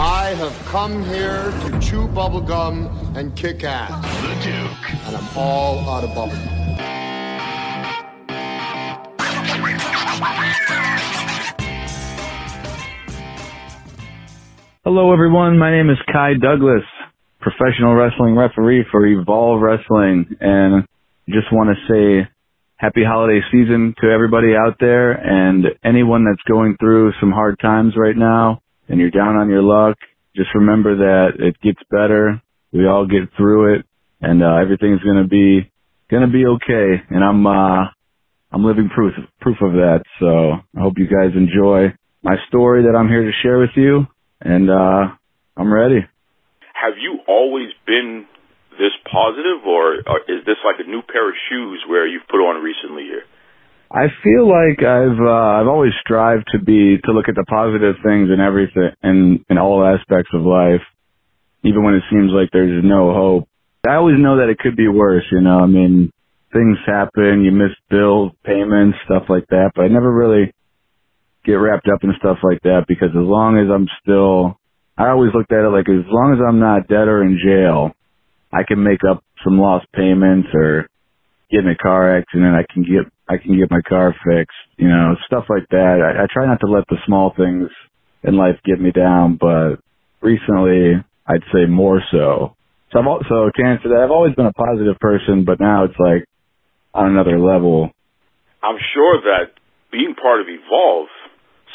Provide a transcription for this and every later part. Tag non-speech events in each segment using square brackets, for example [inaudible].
I have come here to chew bubblegum and kick ass. the Duke. And I'm all out of bubblegum. Hello, everyone. My name is Kai Douglas, professional wrestling referee for Evolve Wrestling, and just want to say happy holiday season to everybody out there and anyone that's going through some hard times right now and you're down on your luck. Just remember that it gets better. We all get through it, and uh, everything's gonna be gonna be okay. And I'm uh, I'm living proof proof of that. So I hope you guys enjoy my story that I'm here to share with you and uh I'm ready. have you always been this positive, or, or is this like a new pair of shoes where you've put on recently here? I feel like I've uh, I've always strived to be to look at the positive things in everything in in all aspects of life, even when it seems like there's no hope. I always know that it could be worse. You know, I mean, things happen, you miss bills, payments, stuff like that. But I never really get wrapped up in stuff like that because as long as I'm still, I always looked at it like as long as I'm not dead or in jail, I can make up some lost payments or get in a car accident. I can get, I can get my car fixed, you know, stuff like that. I, I try not to let the small things in life get me down, but recently I'd say more so. So I've also, to answer that, I've always been a positive person, but now it's like on another level. I'm sure that being part of Evolve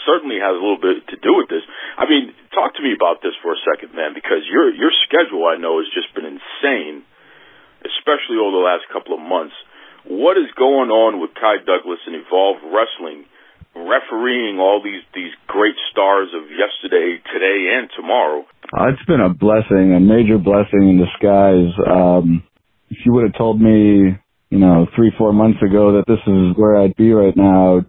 certainly has a little bit to do with this. I mean, talk to me about this for a second, man, because your your schedule I know has just been insane, especially over the last couple of months. What is going on with Kai Douglas and Evolve Wrestling, refereeing all these these great stars of yesterday, today, and tomorrow? Uh, it's been a blessing, a major blessing in disguise. Um, if you would have told me, you know, three, four months ago that this is where I'd be right now,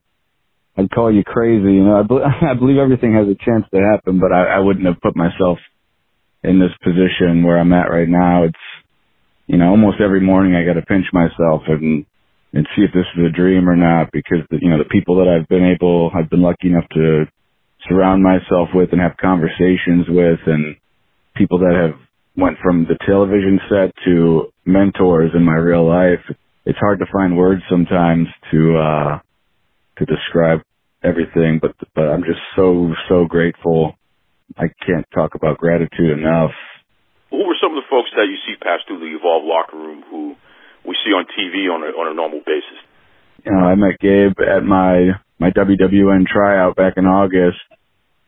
I'd call you crazy. You know, I, be- [laughs] I believe everything has a chance to happen, but I, I wouldn't have put myself in this position where I'm at right now. It's, you know, almost every morning I got to pinch myself and and see if this is a dream or not because the, you know the people that I've been able, I've been lucky enough to surround myself with and have conversations with and people that have went from the television set to mentors in my real life. It's hard to find words sometimes to uh to describe everything, but but I'm just so so grateful. I can't talk about gratitude enough. Who were some of the folks that you see pass through the Evolve locker room who we see on TV on a on a normal basis? You know, I met Gabe at my my WWN tryout back in August,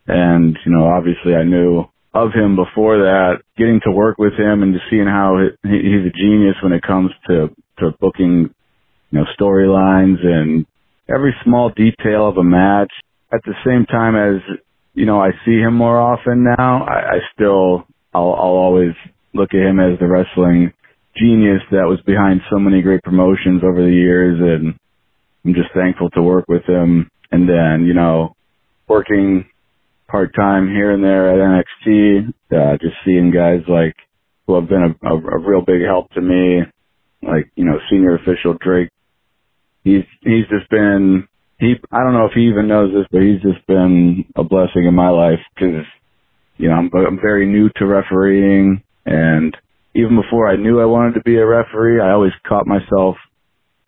and you know, obviously I knew of him before that. Getting to work with him and just seeing how he, he's a genius when it comes to to booking, you know, storylines and every small detail of a match. At the same time as you know, I see him more often now. I, I still, I'll, I'll always look at him as the wrestling genius that was behind so many great promotions over the years, and I'm just thankful to work with him. And then, you know, working part time here and there at NXT, uh, just seeing guys like who have been a, a, a real big help to me, like you know, senior official Drake. He's he's just been he. I don't know if he even knows this, but he's just been a blessing in my life because you know I'm I'm very new to refereeing, and even before I knew I wanted to be a referee, I always caught myself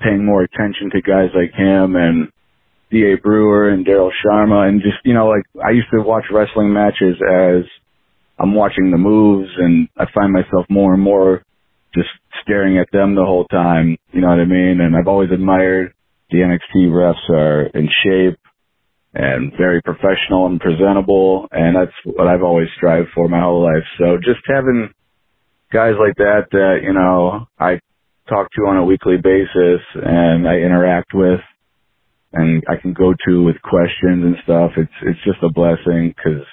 paying more attention to guys like him and D.A. Brewer and Daryl Sharma and just, you know, like I used to watch wrestling matches as I'm watching the moves and I find myself more and more just staring at them the whole time. You know what I mean? And I've always admired the NXT refs are in shape and very professional and presentable. And that's what I've always strived for my whole life. So just having guys like that that, you know, I talk to on a weekly basis and I interact with and I can go to with questions and stuff. It's, it's just a blessing because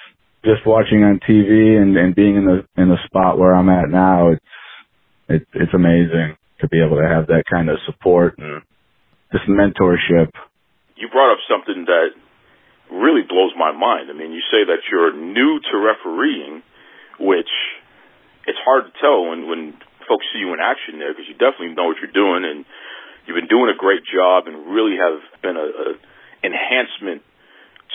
just watching on TV and, and being in the, in the spot where I'm at now, it's, it, it's amazing to be able to have that kind of support and this mentorship. You brought up something that really blows my mind. I mean, you say that you're new to refereeing, which it's hard to tell when when folks see you in action there because you definitely know what you're doing and you've been doing a great job and really have been a, a enhancement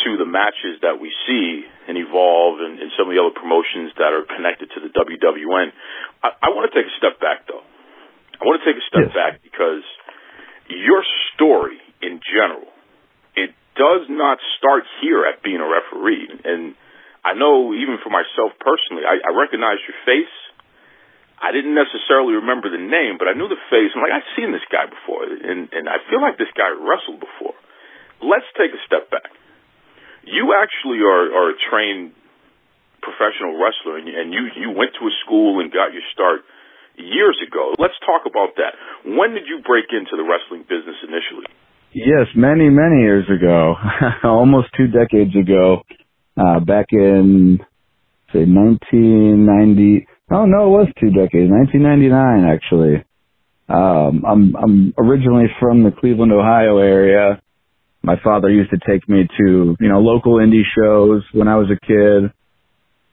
to the matches that we see and evolve and, and some of the other promotions that are connected to the WWN. I, I want to take a step back though. I want to take a step yes. back because your story in general, does not start here at being a referee. And I know even for myself personally, I, I recognize your face. I didn't necessarily remember the name, but I knew the face. I'm like, I've seen this guy before, and and I feel like this guy wrestled before. Let's take a step back. You actually are are a trained professional wrestler, and, and you you went to a school and got your start years ago. Let's talk about that. When did you break into the wrestling business initially? Yes, many many years ago, [laughs] almost two decades ago, uh, back in say 1990. Oh no, it was two decades. 1999 actually. Um, I'm I'm originally from the Cleveland, Ohio area. My father used to take me to you know local indie shows when I was a kid,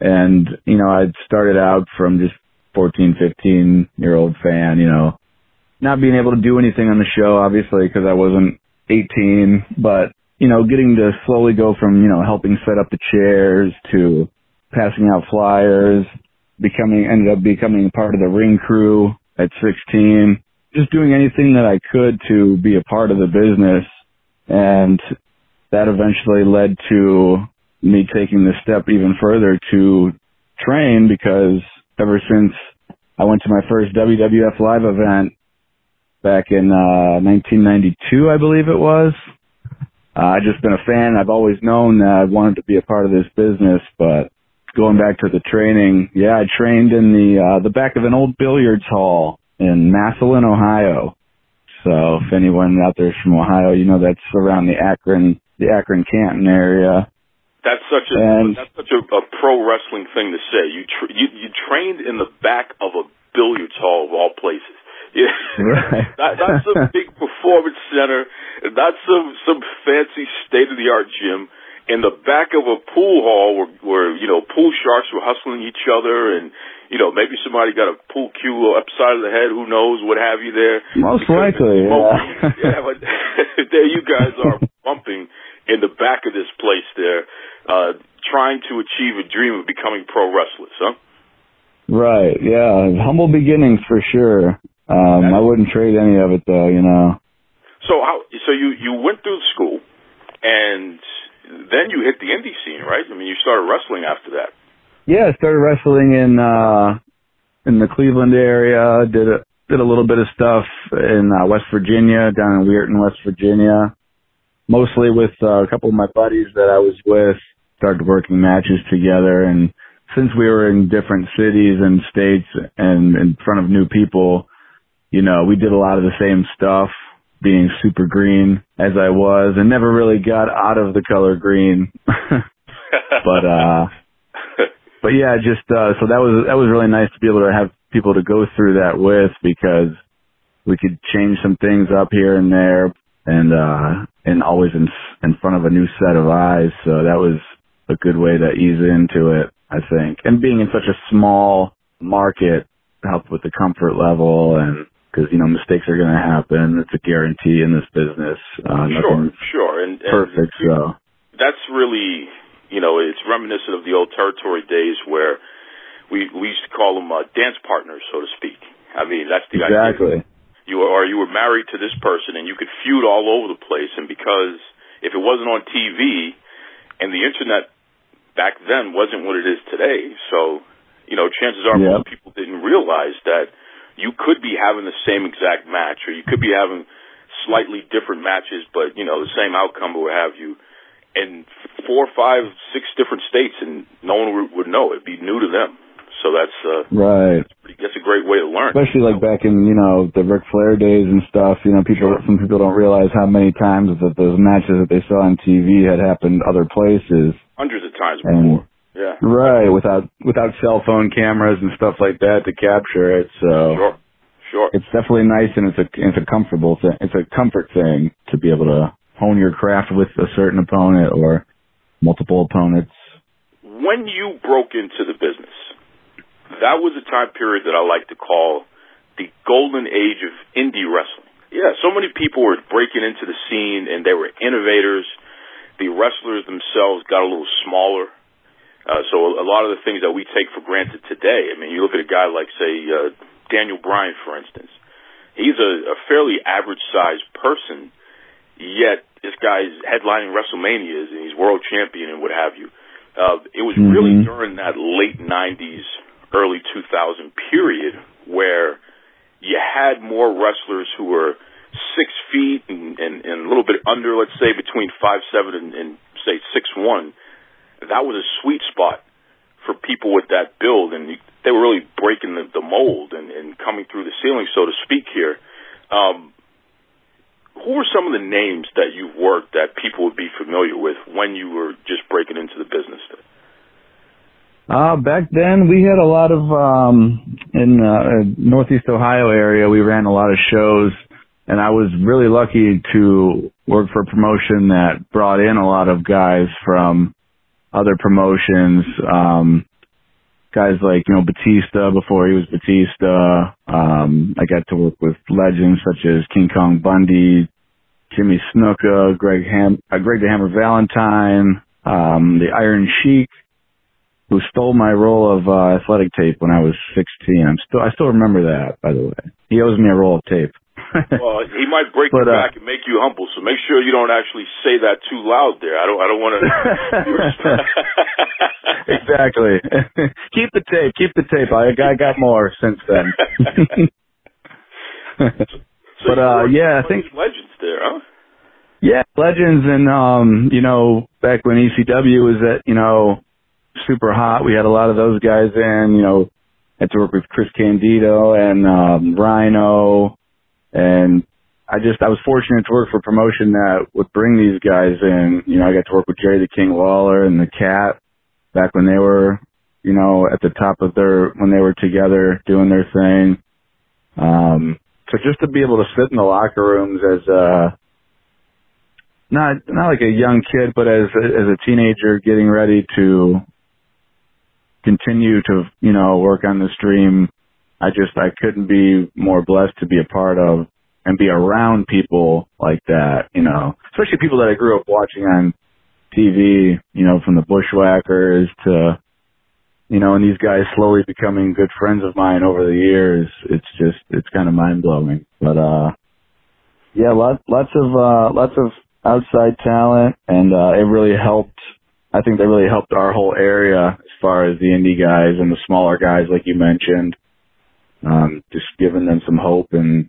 and you know I'd started out from just 14, 15 year old fan. You know, not being able to do anything on the show obviously because I wasn't 18, but you know getting to slowly go from you know helping set up the chairs to passing out flyers becoming ended up becoming part of the ring crew at 16 just doing anything that I could to be a part of the business. And that eventually led to me taking the step even further to train because ever since I went to my first WWF live event back in uh 1992 I believe it was uh, I've just been a fan. I've always known that I wanted to be a part of this business, but going back to the training, yeah, I trained in the uh, the back of an old billiards hall in Massillon, Ohio. So if anyone out there is from Ohio, you know that's around the Akron, the Akron Canton area. That's such a And- that's such a, a pro wrestling thing to say. You, tr you you trained in the back of a billiards hall of all places. Yeah, Right. that, that's a big performance center. That's some some fancy state of the art gym in the back of a pool hall where, where you know pool sharks were hustling each other and you know maybe somebody got a pool cue upside of the head. Who knows? What have you there? Most Because likely, yeah. yeah, but [laughs] there you guys are [laughs] bumping in the back of this place there, uh, trying to achieve a dream of becoming pro wrestlers, huh? Right, yeah. Humble beginnings for sure. Um, I wouldn't trade any of it though, you know. So how? So you you went through school, and then you hit the indie scene, right? I mean, you started wrestling after that. Yeah, I started wrestling in uh in the Cleveland area, did a did a little bit of stuff in uh, West Virginia, down in Weirton, West Virginia. Mostly with uh, a couple of my buddies that I was with, started working matches together and since we were in different cities and states and in front of new people, you know, we did a lot of the same stuff, being super green as I was and never really got out of the color green. [laughs] but uh but yeah, just uh so that was that was really nice to be able to have people to go through that with because we could change some things up here and there and uh and always in in front of a new set of eyes. So that was a good way to ease into it, I think. And being in such a small market helped with the comfort level and because you know mistakes are going to happen. It's a guarantee in this business. Uh, sure, sure, and, and perfect. So that's really, you know, it's reminiscent of the old territory days where we we used to call them uh, dance partners, so to speak. I mean, that's the idea. exactly. You were, or you were married to this person, and you could feud all over the place. And because if it wasn't on TV, and the internet back then wasn't what it is today, so you know, chances are Yep. most people didn't realize that you could be having the same exact match, or you could be having slightly different matches, but you know, the same outcome or what have you, in four, five, six different states, and no one would- would know. It'd be new to them. So that's uh, Right. that's a great way to learn. Especially like back in, you know, the Ric Flair days and stuff, you know, people, Sure. some people don't realize how many times that those matches that they saw on TV had happened other places. hundreds of times And- before. Yeah. Right, without, without cell phone cameras and stuff like that to capture it, so. Sure. Sure. it's definitely nice and it's a it's a comfortable thing. It's a comfort thing to be able to hone your craft with a certain opponent or multiple opponents. When you broke into the business, that was a time period that I like to call the golden age of indie wrestling. Yeah, so many people were breaking into the scene and they were innovators. The wrestlers themselves got a little smaller. Uh, so a lot of the things that we take for granted today, I mean, you look at a guy like, say, uh, Daniel Bryan, for instance. He's a, a fairly average sized person, yet this guy's headlining WrestleManias and he's world champion and what have you. Uh, it was mm-hmm. really during that late 90s, early 2000 period where you had more wrestlers who were six feet and, and, and a little bit under, let's say between five seven and, and say six one. That was a sweet spot for people with that build, and they were really breaking the, the mold and, and coming through the ceiling, so to speak. Here, um, who are some of the names that you've worked that people would be familiar with when you were just breaking into the business? Uh, back then we had a lot of, um, in, uh, Northeast Ohio area, we ran a lot of shows and I was really lucky to work for a promotion that brought in a lot of guys from other promotions, um, guys like, you know, Batista before he was Batista. Um, I got to work with legends such as King Kong Bundy, Jimmy Snuka, Greg Ham, uh, Greg the Hammer Valentine, um, the Iron Sheik, who stole my roll of uh, athletic tape when I was 16. I'm still I still remember that. By the way, he owes me a roll of tape. [laughs] well, he might break but, your uh, back and make you humble. So make sure you don't actually say that too loud there. I don't. I don't want to. [laughs] [laughs] exactly. keep the tape. Keep the tape. I, I got more since then. so but uh, yeah, I think legends there, huh? Yeah, legends, and um, you know, back when ECW was at you know super hot. We had a lot of those guys in, you know, had to work with Chris Candido and um, Rhino, and I just I was fortunate to work for a promotion that would bring these guys in. You know, I got to work with Jerry the King Lawler and the Cat back when they were, you know, at the top of their when they were together doing their thing. Um, so just to be able to sit in the locker rooms as a not not like a young kid, but as as a teenager getting ready to continue to, you know, work on the stream. I just, I couldn't be more blessed to be a part of and be around people like that, you know, especially people that I grew up watching on TV, you know, from the Bushwhackers to, you know, and these guys slowly becoming good friends of mine over the years. It's just, it's kind of mind blowing. But, uh, yeah, lots, lots of, uh, lots of outside talent and, uh, it really helped I think they really helped our whole area as far as the indie guys and the smaller guys, like you mentioned. Um, just giving them some hope and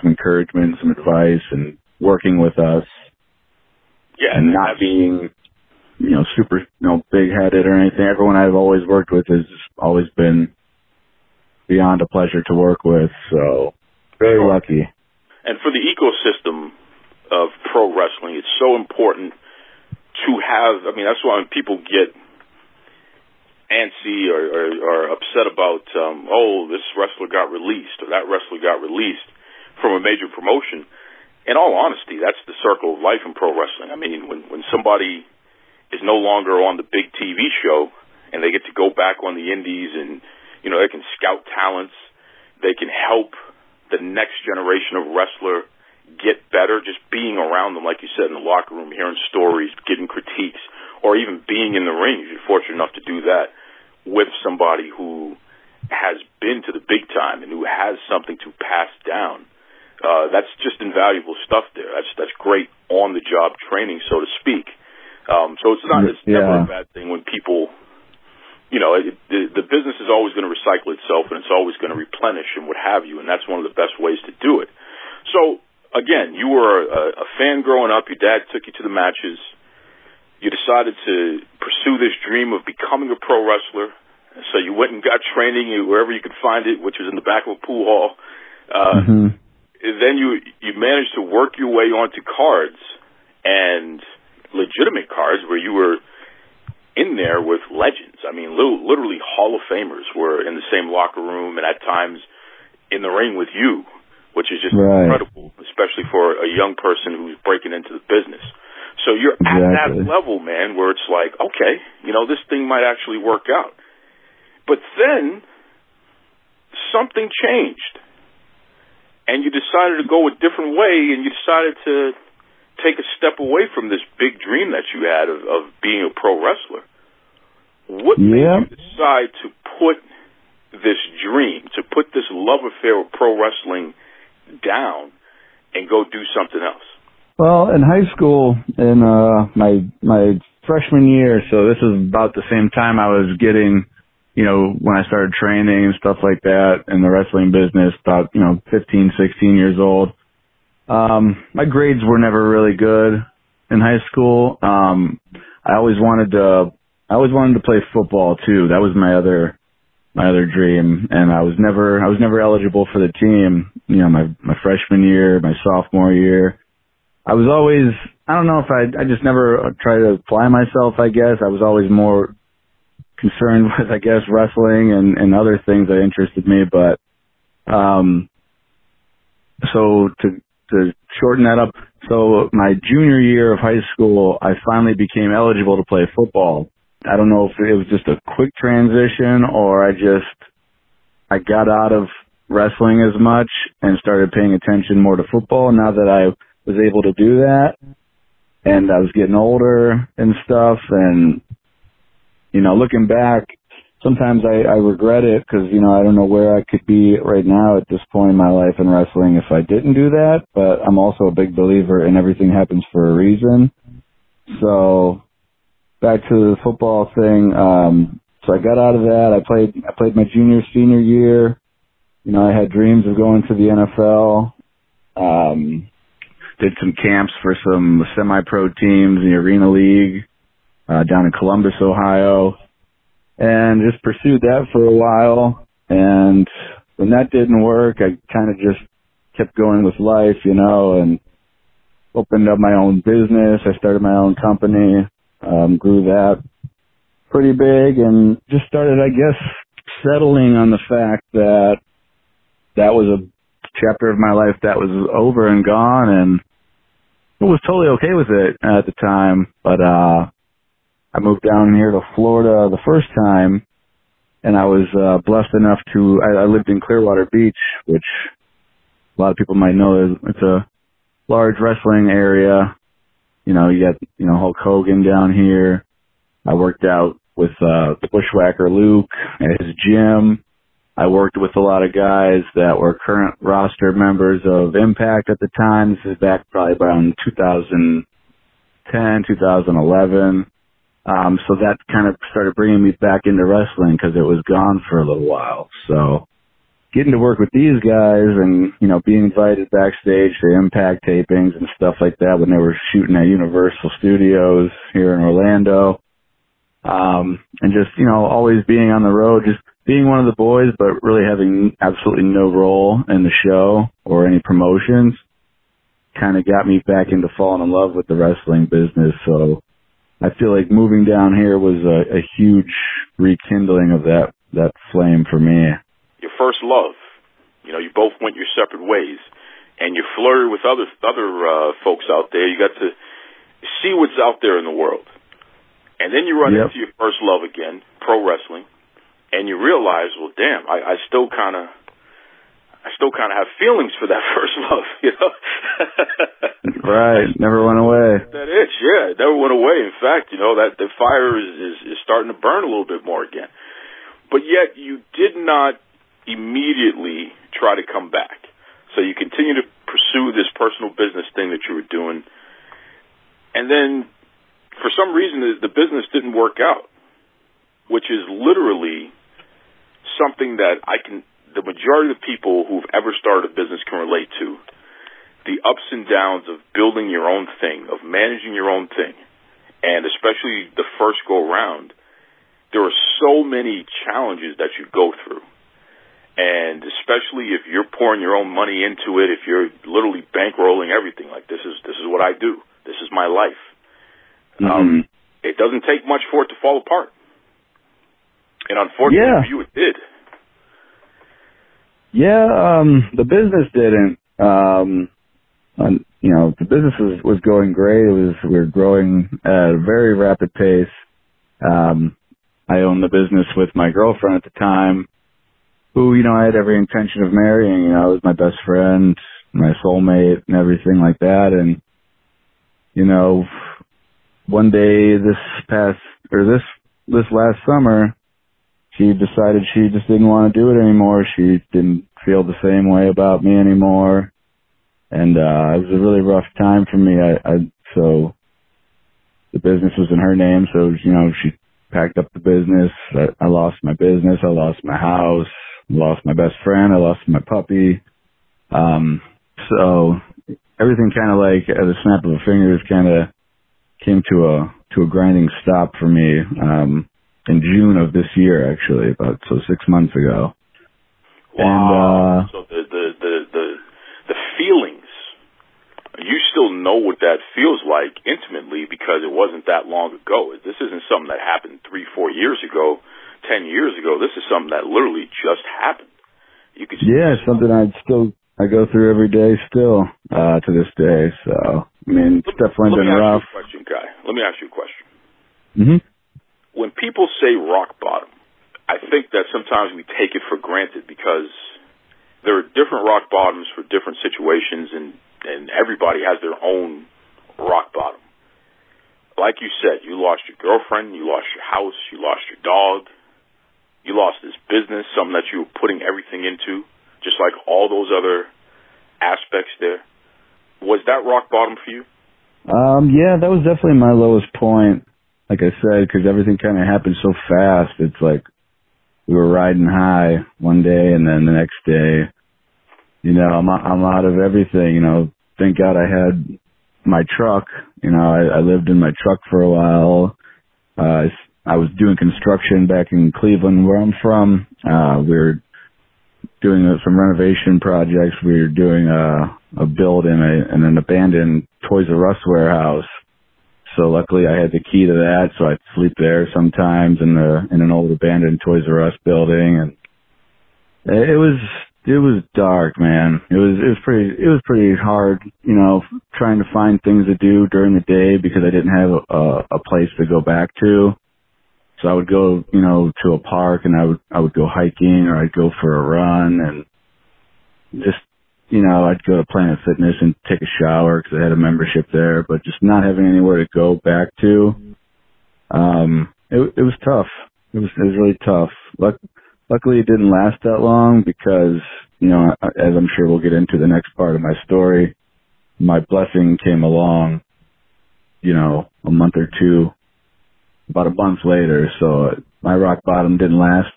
some encouragement, some advice, and working with us. Yeah, and not being, you know, super, you know, big headed or anything. Everyone I've always worked with has always been beyond a pleasure to work with. So very lucky. And for the ecosystem of pro wrestling, it's so important to have. I mean, that's why when people get antsy or, or, or upset about, um, oh, this wrestler got released or that wrestler got released from a major promotion. In all honesty, that's the circle of life in pro wrestling. I mean, when when somebody is no longer on the big TV show and they get to go back on the indies and you know they can scout talents, they can help the next generation of wrestler get better just being around them, like you said, in the locker room, hearing stories, getting critiques, or even being in the ring. If you're fortunate enough to do that with somebody who has been to the big time and who has something to pass down. Uh, that's just invaluable stuff there. That's that's great on the job training, so to speak. Um, so it's not it's yeah. never a bad thing when people, you know, it, the, the business is always going to recycle itself and it's always going to replenish and what have you, and that's one of the best ways to do it. So again, you were a, a fan growing up. Your dad took you to the matches. You decided to pursue this dream of becoming a pro wrestler. So you went and got training wherever you could find it, which was in the back of a pool hall. Uh, mm-hmm. Then you you managed to work your way onto cards and legitimate cards where you were in there with legends. I mean, literally Hall of Famers were in the same locker room and at times in the ring with you. which is just Right. incredible, especially for a young person who's breaking into the business. So you're at that level, man, where it's like, okay, you know, this thing might actually work out. But then something changed. And you decided to go a different way and you decided to take a step away from this big dream that you had of, of being a pro wrestler. What Yeah. made you decide to put this dream, to put this love affair of pro wrestling down and go do something else? Well, in high school, in uh, my my freshman year, so this is about the same time I was getting, you know, when I started training and stuff like that in the wrestling business. About you know, 15, 16 years old. Um, my grades were never really good in high school. Um, I always wanted to, I always wanted to play football too. That was my other, my other dream. And I was never, I was never eligible for the team. You know, my my freshman year, my sophomore year. I was always, I don't know if I, I just never tried to apply myself, I guess. I was always more concerned [laughs] with, I guess, wrestling and, and other things that interested me. But, um, so to, to shorten that up, so my junior year of high school, I finally became eligible to play football. I don't know if it was just a quick transition or I just, I got out of wrestling as much and started paying attention more to football now that I was able to do that. And I was getting older and stuff. And you know looking back sometimes I, I regret it because you know I don't know where I could be right now at this point in my life in wrestling if I didn't do that. But I'm also a big believer in everything happens for a reason. So back to the football thing um so I got out of that. I played I played my junior senior year. You know I had dreams of going to the NFL um did some camps for some semi-pro teams in the Arena League uh, down in Columbus, Ohio, and just pursued that for a while. And when that didn't work, I kind of just kept going with life, you know, and opened up my own business. I started my own company, um, grew that pretty big, and just started, I guess, settling on the fact that that was a chapter of my life that was over and gone and was totally okay with it at the time, but uh I moved down here to Florida the first time and I was uh blessed enough to I, I lived in Clearwater Beach, which a lot of people might know it's a large wrestling area. You know, you got you know Hulk Hogan down here. I worked out with uh the Bushwhacker Luke at his gym. I worked with a lot of guys that were current roster members of Impact at the time. This is back probably around 2010, 2011. Um, so that kind of started bringing me back into wrestling because it was gone for a little while. So getting to work with these guys and, you know, being invited backstage to Impact tapings and stuff like that when they were shooting at Universal Studios here in Orlando. Um, and just, you know, always being on the road, just being one of the boys, but really having absolutely no role in the show or any promotions kind of got me back into falling in love with the wrestling business. So I feel like moving down here was a, a huge rekindling of that, that flame for me. Your first love. You know, you both went your separate ways and you flirted with other, other, uh, folks out there. You got to see what's out there in the world. And then you run Yep. into your first love again, pro wrestling, and you realize, well, damn, I, I still kind of, I still kind of have feelings for that [laughs] first love, you know. [laughs] Right. Never went away. that itch, yeah, it never went away. In fact, you know that the fire is, is is starting to burn a little bit more again. But yet, you did not immediately try to come back. So you continue to pursue this personal business thing that you were doing, and then for some reason the, the business didn't work out, which is literally something that I can. The majority of the people who've ever started a business can relate to the ups and downs of building your own thing, of managing your own thing, and especially the first go round, there are so many challenges that you go through. And especially if you're pouring your own money into it, if you're literally bankrolling everything, like this is this is what I do, this is my life. Um, Mhm. it doesn't take much for it to fall apart. And unfortunately Yeah. for you, it did. Yeah, um, the business didn't. Um, and, you know, the business was, was going great. It was, we were growing at a very rapid pace. Um, I owned the business with my girlfriend at the time, who, you know, I had every intention of marrying. You know, I was my best friend, my soulmate, and everything like that. And, you know, one day this past, or this, this last summer, she decided she just didn't want to do it anymore. She didn't feel the same way about me anymore. And, uh, it was a really rough time for me. I, I, so the business was in her name. So, you know, she packed up the business. I, I lost my business. I lost my house. lost my best friend. I lost my puppy. Um, so everything kind of like at a snap of a finger kind of came to a, to a grinding stop for me. Um, in June of this year, actually, about so six months ago. Wow. And uh, so the, the the the the feelings, you still know what that feels like intimately because it wasn't that long ago. This isn't something that happened three, four years ago, ten years ago. This is something that literally just happened. You could yeah, something I'd still I go through every day still uh, to this day. So I mean, it's definitely Let me been ask rough. you a question, Kai. Let me ask you a question. hmm when people say rock bottom, I think that sometimes we take it for granted because there are different rock bottoms for different situations and, and everybody has their own rock bottom. Like you said, you lost your girlfriend, you lost your house, you lost your dog, you lost this business, something that you were putting everything into, just like all those other aspects there. Was that rock bottom for you? Um, yeah, that was definitely my lowest point. Like I said, because everything kind of happened so fast. It's like we were riding high one day, and then the next day, you know, I'm I'm out of everything. You know, thank God I had my truck. You know, I, I lived in my truck for a while. Uh, I was doing construction back in Cleveland, where I'm from. Uh, we were doing uh, some renovation projects. We were doing a, a build in a in an abandoned Toys R Us warehouse. So luckily I had the key to that, so I'd sleep there sometimes in the in an old abandoned Toys R Us building, and it was it was dark, man. It was it was pretty it was pretty hard, you know, trying to find things to do during the day because I didn't have a, a place to go back to. So I would go, you know, to a park and I would I would go hiking or I'd go for a run and just you know, I'd go to Planet Fitness and take a shower because I had a membership there, but just not having anywhere to go back to, um, it, it was tough. It was, it was really tough. Luck, luckily it didn't last that long because, you know, as I'm sure we'll get into the next part of my story, my blessing came along, you know, a month or two, about a month later. So my rock bottom didn't last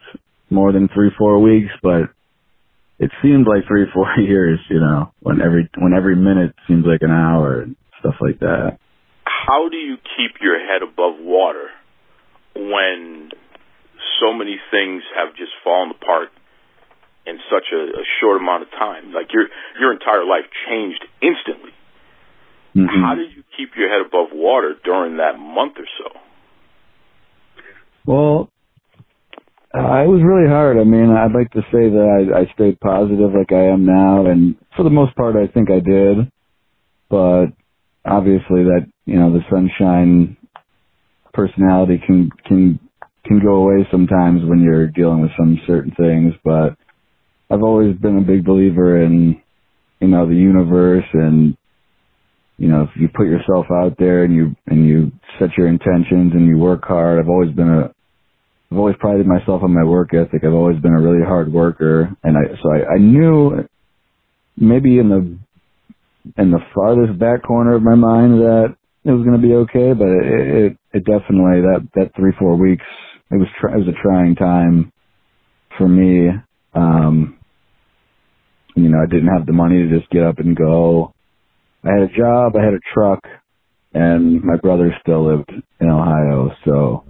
more than three, four weeks, but it seemed like three, four [laughs] years, you know, when every when every minute seems like an hour and stuff like that. How do you keep your head above water when so many things have just fallen apart in such a, a short amount of time? Like your your entire life changed instantly. Mm-hmm. How did you keep your head above water during that month or so? Well, uh, it was really hard. I mean, I'd like to say that I, I stayed positive like I am now, and for the most part, I think I did. But obviously, that you know, the sunshine personality can can can go away sometimes when you're dealing with some certain things. But I've always been a big believer in you know the universe, and you know, if you put yourself out there and you and you set your intentions and you work hard. I've always been a I've always prided myself on my work ethic. I've always been a really hard worker, and I so I, I knew maybe in the in the farthest back corner of my mind that it was going to be okay, but it, it it definitely that that three four weeks it was tr- it was a trying time for me. Um, you know, I didn't have the money to just get up and go. I had a job, I had a truck, and my brother still lived in Ohio, so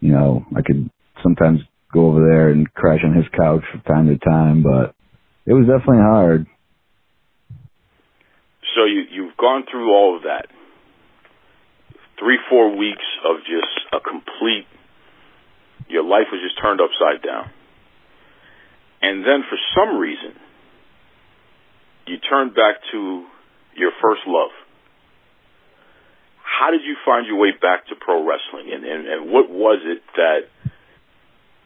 you know, I could sometimes go over there and crash on his couch from time to time, but it was definitely hard. So you you've gone through all of that. Three, four weeks of just a complete your life was just turned upside down. And then for some reason you turned back to your first love, how did you find your way back to pro wrestling, and, and, and what was it that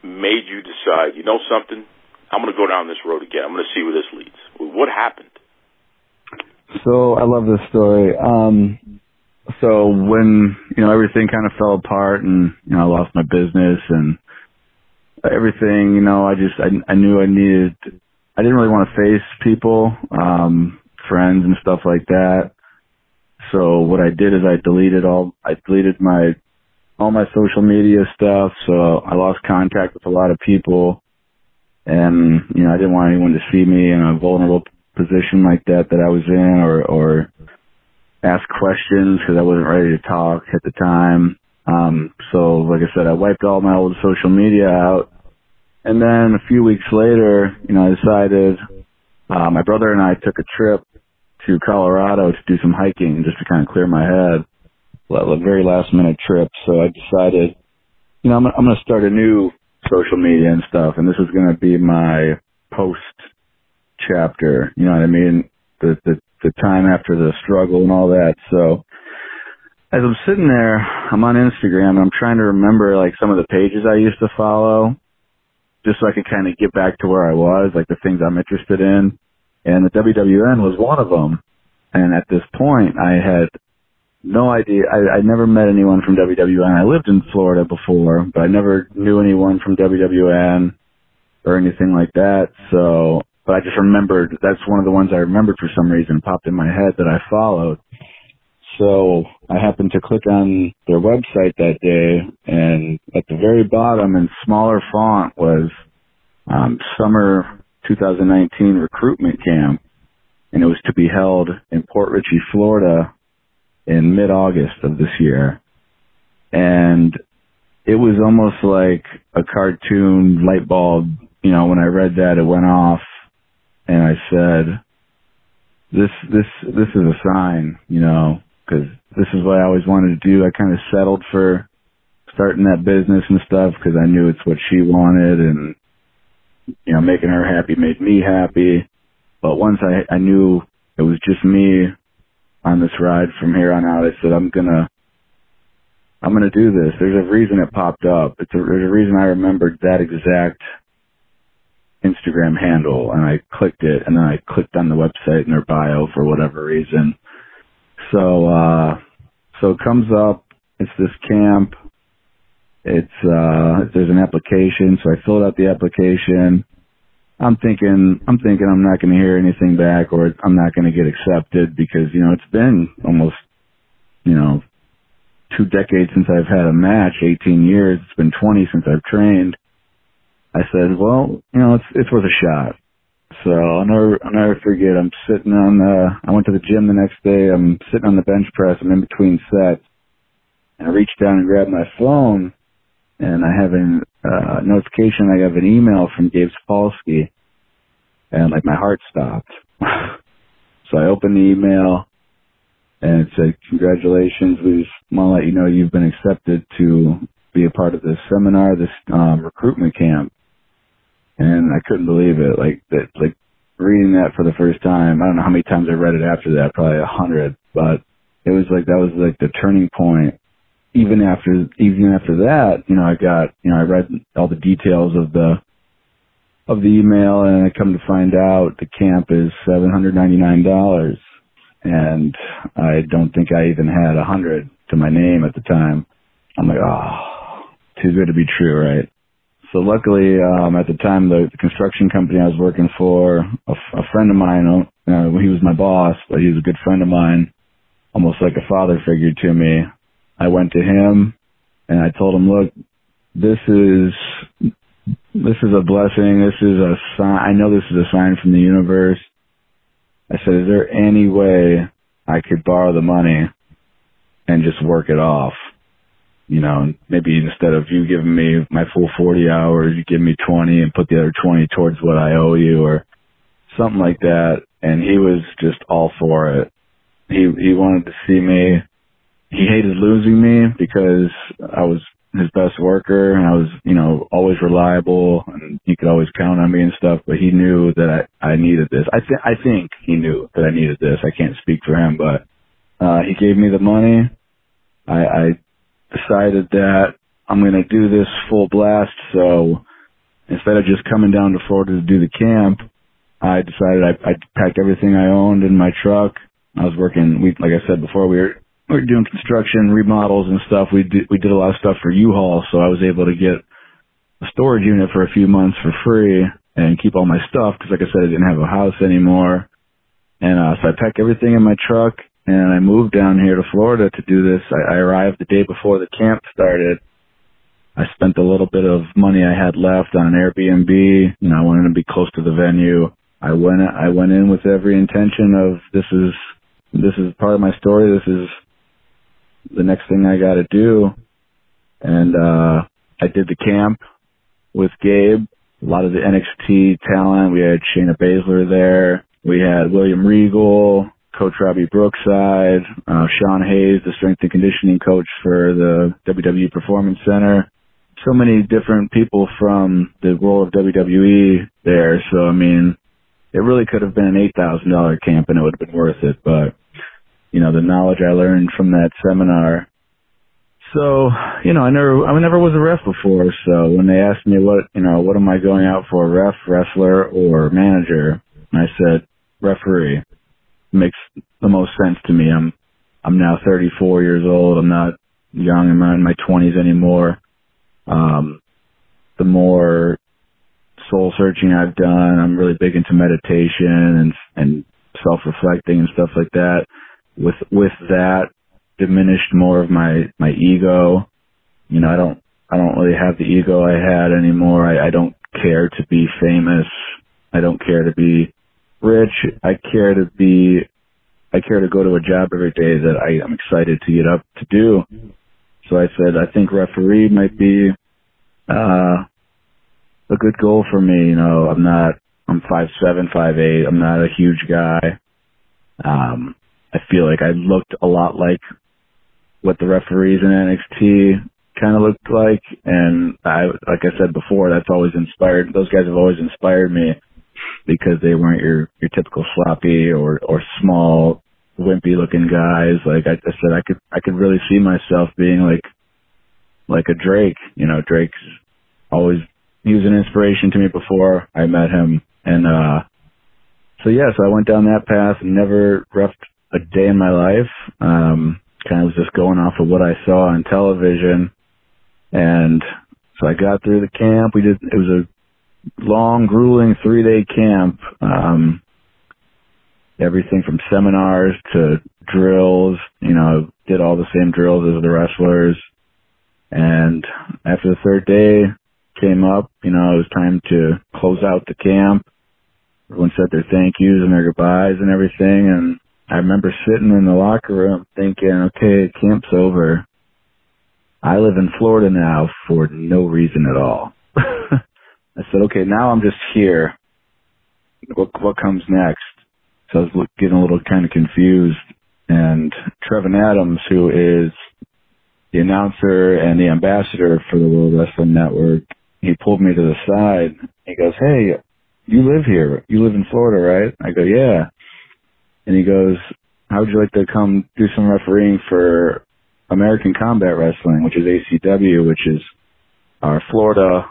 made you decide, you know something, I'm going to go down this road again. I'm going to see where this leads. What happened? So I love this story. Um, so when you know everything kind of fell apart, and you know I lost my business and everything, you know I just I, I knew I needed. I didn't really want to face people, um, friends and stuff like that. So what I did is I deleted all. I deleted my all my social media stuff. So I lost contact with a lot of people, and you know I didn't want anyone to see me in a vulnerable position like that that I was in, or or ask questions because I wasn't ready to talk at the time. Um, so like I said, I wiped all my old social media out, and then a few weeks later, you know, I decided uh, my brother and I took a trip to Colorado to do some hiking just to kind of clear my head. A very last minute trip, so I decided, you know, I'm, I'm going to start a new social media and stuff, and this is going to be my post chapter. You know what I mean? The the the time after the struggle and all that. So as I'm sitting there, I'm on Instagram and I'm trying to remember like some of the pages I used to follow, just so I could kind of get back to where I was, like the things I'm interested in. And the WWN was one of them. And at this point, I had no idea. I, I never met anyone from WWN. I lived in Florida before, but I never knew anyone from WWN or anything like that. So but I just remembered that's one of the ones I remembered for some reason popped in my head that I followed. So I happened to click on their website that day, and at the very bottom in smaller font was um, summer 2019 recruitment camp, and it was to be held in Port Richey, Florida, in mid-August of this year. And it was almost like a cartoon light bulb. You know, when I read that, it went off and I said, "This, this, this is a sign, you know, because this is what I always wanted to do." I kind of settled for starting that business and stuff because I knew it's what she wanted, and you know, making her happy made me happy. But once I, I knew it was just me on this ride from here on out, I said, "I'm gonna." I'm gonna do this. There's a reason it popped up. It's a, there's a reason I remembered that exact Instagram handle and I clicked it and then I clicked on the website and their bio for whatever reason. So, uh, so it comes up, it's this camp, it's, uh, there's an application, so I filled out the application. I'm thinking, I'm thinking I'm not going to hear anything back or I'm not going to get accepted because, you know, it's been almost, you know, two decades since I've had a match, 18 years. It's been 20 since I've trained. I said, well, you know, it's it's worth a shot. So I'll never I'll never forget. I'm sitting on the. I went to the gym the next day. I'm sitting on the bench press. I'm in between sets, and I reached down and grabbed my phone, and I have a uh, notification. I have an email from Gabe Sapolsky, and like my heart stopped. [laughs] so I opened the email, and it said, "Congratulations. We just want to let you know you've been accepted to be a part of this seminar, this um, recruitment camp." and I couldn't believe it. Like that, like reading that for the first time. I don't know how many times I read it after that, probably a hundred. But it was like that was like the turning point. Even after, even after that, you know, I got, you know, I read all the details of the of the email, and I come to find out the camp is seven hundred ninety nine dollars, and I don't think I even had a hundred to my name at the time. I'm like, oh, too good to be true, right? So luckily, um, at the time, the, the construction company I was working for, a, friend of mine, uh, he was my boss, but he was a good friend of mine, almost like a father figure to me. I went to him and I told him, look, this is, this is a blessing. This is a sign. I know this is a sign from the universe. I said, is there any way I could borrow the money and just work it off? you know, maybe instead of you giving me my full 40 hours, you give me 20 and put the other 20 towards what I owe you or something like that. And he was just all for it. He, he wanted to see me. He hated losing me because I was his best worker and I was, you know, always reliable and he could always count on me and stuff, but he knew that I, I needed this. I think, I think he knew that I needed this. I can't speak for him, but, uh, he gave me the money. I, I decided that I'm going to do this full blast. So instead of just coming down to Florida to do the camp, I decided I, I packed everything I owned in my truck. I was working, we, like I said before, we were we were doing construction, remodels and stuff. We did, we did a lot of stuff for U-Haul, so I was able to get a storage unit for a few months for free and keep all my stuff because, like I said, I didn't have a house anymore. And uh, so I packed everything in my truck and I moved down here to Florida to do this. I, I arrived the day before the camp started. I spent a little bit of money I had left on an Airbnb. You know, I wanted to be close to the venue. I went I went in with every intention of this is this is part of my story. This is the next thing I got to do. And, uh, I did the camp with Gabe, a lot of the NXT talent. We had Shayna Baszler there. We had William Regal, Coach Robbie Brookside, uh, Sean Hayes, the strength and conditioning coach for the WWE Performance Center. So many different people from the role of WWE there. So, I mean, it really could have been an $8,000 camp and it would have been worth it, but you know, the knowledge I learned from that seminar. So, you know, I never, I never was a ref before. So when they asked me what, you know, what am I going out for, ref, wrestler, or manager? I said referee. Makes the most sense to me. I'm, I'm now 34 years old. I'm not young. I'm not in my 20s anymore. Um, the more soul searching I've done, I'm really big into meditation and, and self-reflecting and stuff like that with with that diminished more of my my ego. You know, I don't I don't really have the ego I had anymore. I, I don't care to be famous. I don't care to be rich. I care to be I care to go to a job every day that I am excited to get up to do. So I said I think referee might be uh a good goal for me. You know, I'm not I'm five seven, five eight. I'm not a huge guy. Um I feel like I looked a lot like what the referees in NXT kind of looked like. And I, like I said before, that's always inspired, those guys have always inspired me because they weren't your, your typical sloppy or, or small, wimpy looking guys. Like I, I said, I could, I could really see myself being like, like a Drake, you know, Drake's always, he was an inspiration to me before I met him. And, uh, so yeah, so I went down that path and never refed a day in my life. Um, kind of was just going off of what I saw on television. And so I got through the camp. We did, it was a long, grueling three day camp. Um, everything from seminars to drills, you know, did all the same drills as the wrestlers. And after the third day came up, you know, it was time to close out the camp. Everyone said their thank yous and their goodbyes and everything. And I remember sitting in the locker room thinking, okay, camp's over. I live in Florida now for no reason at all. [laughs] I said, okay, now I'm just here. What, what comes next? So I was getting a little kind of confused. And Trevin Adams, who is the announcer and the ambassador for the World Wrestling Network, he pulled me to the side. He goes, hey, you live here. You live in Florida, right? I go, yeah and he goes, how would you like to come do some refereeing for American Combat Wrestling, which is ACW, which is our Florida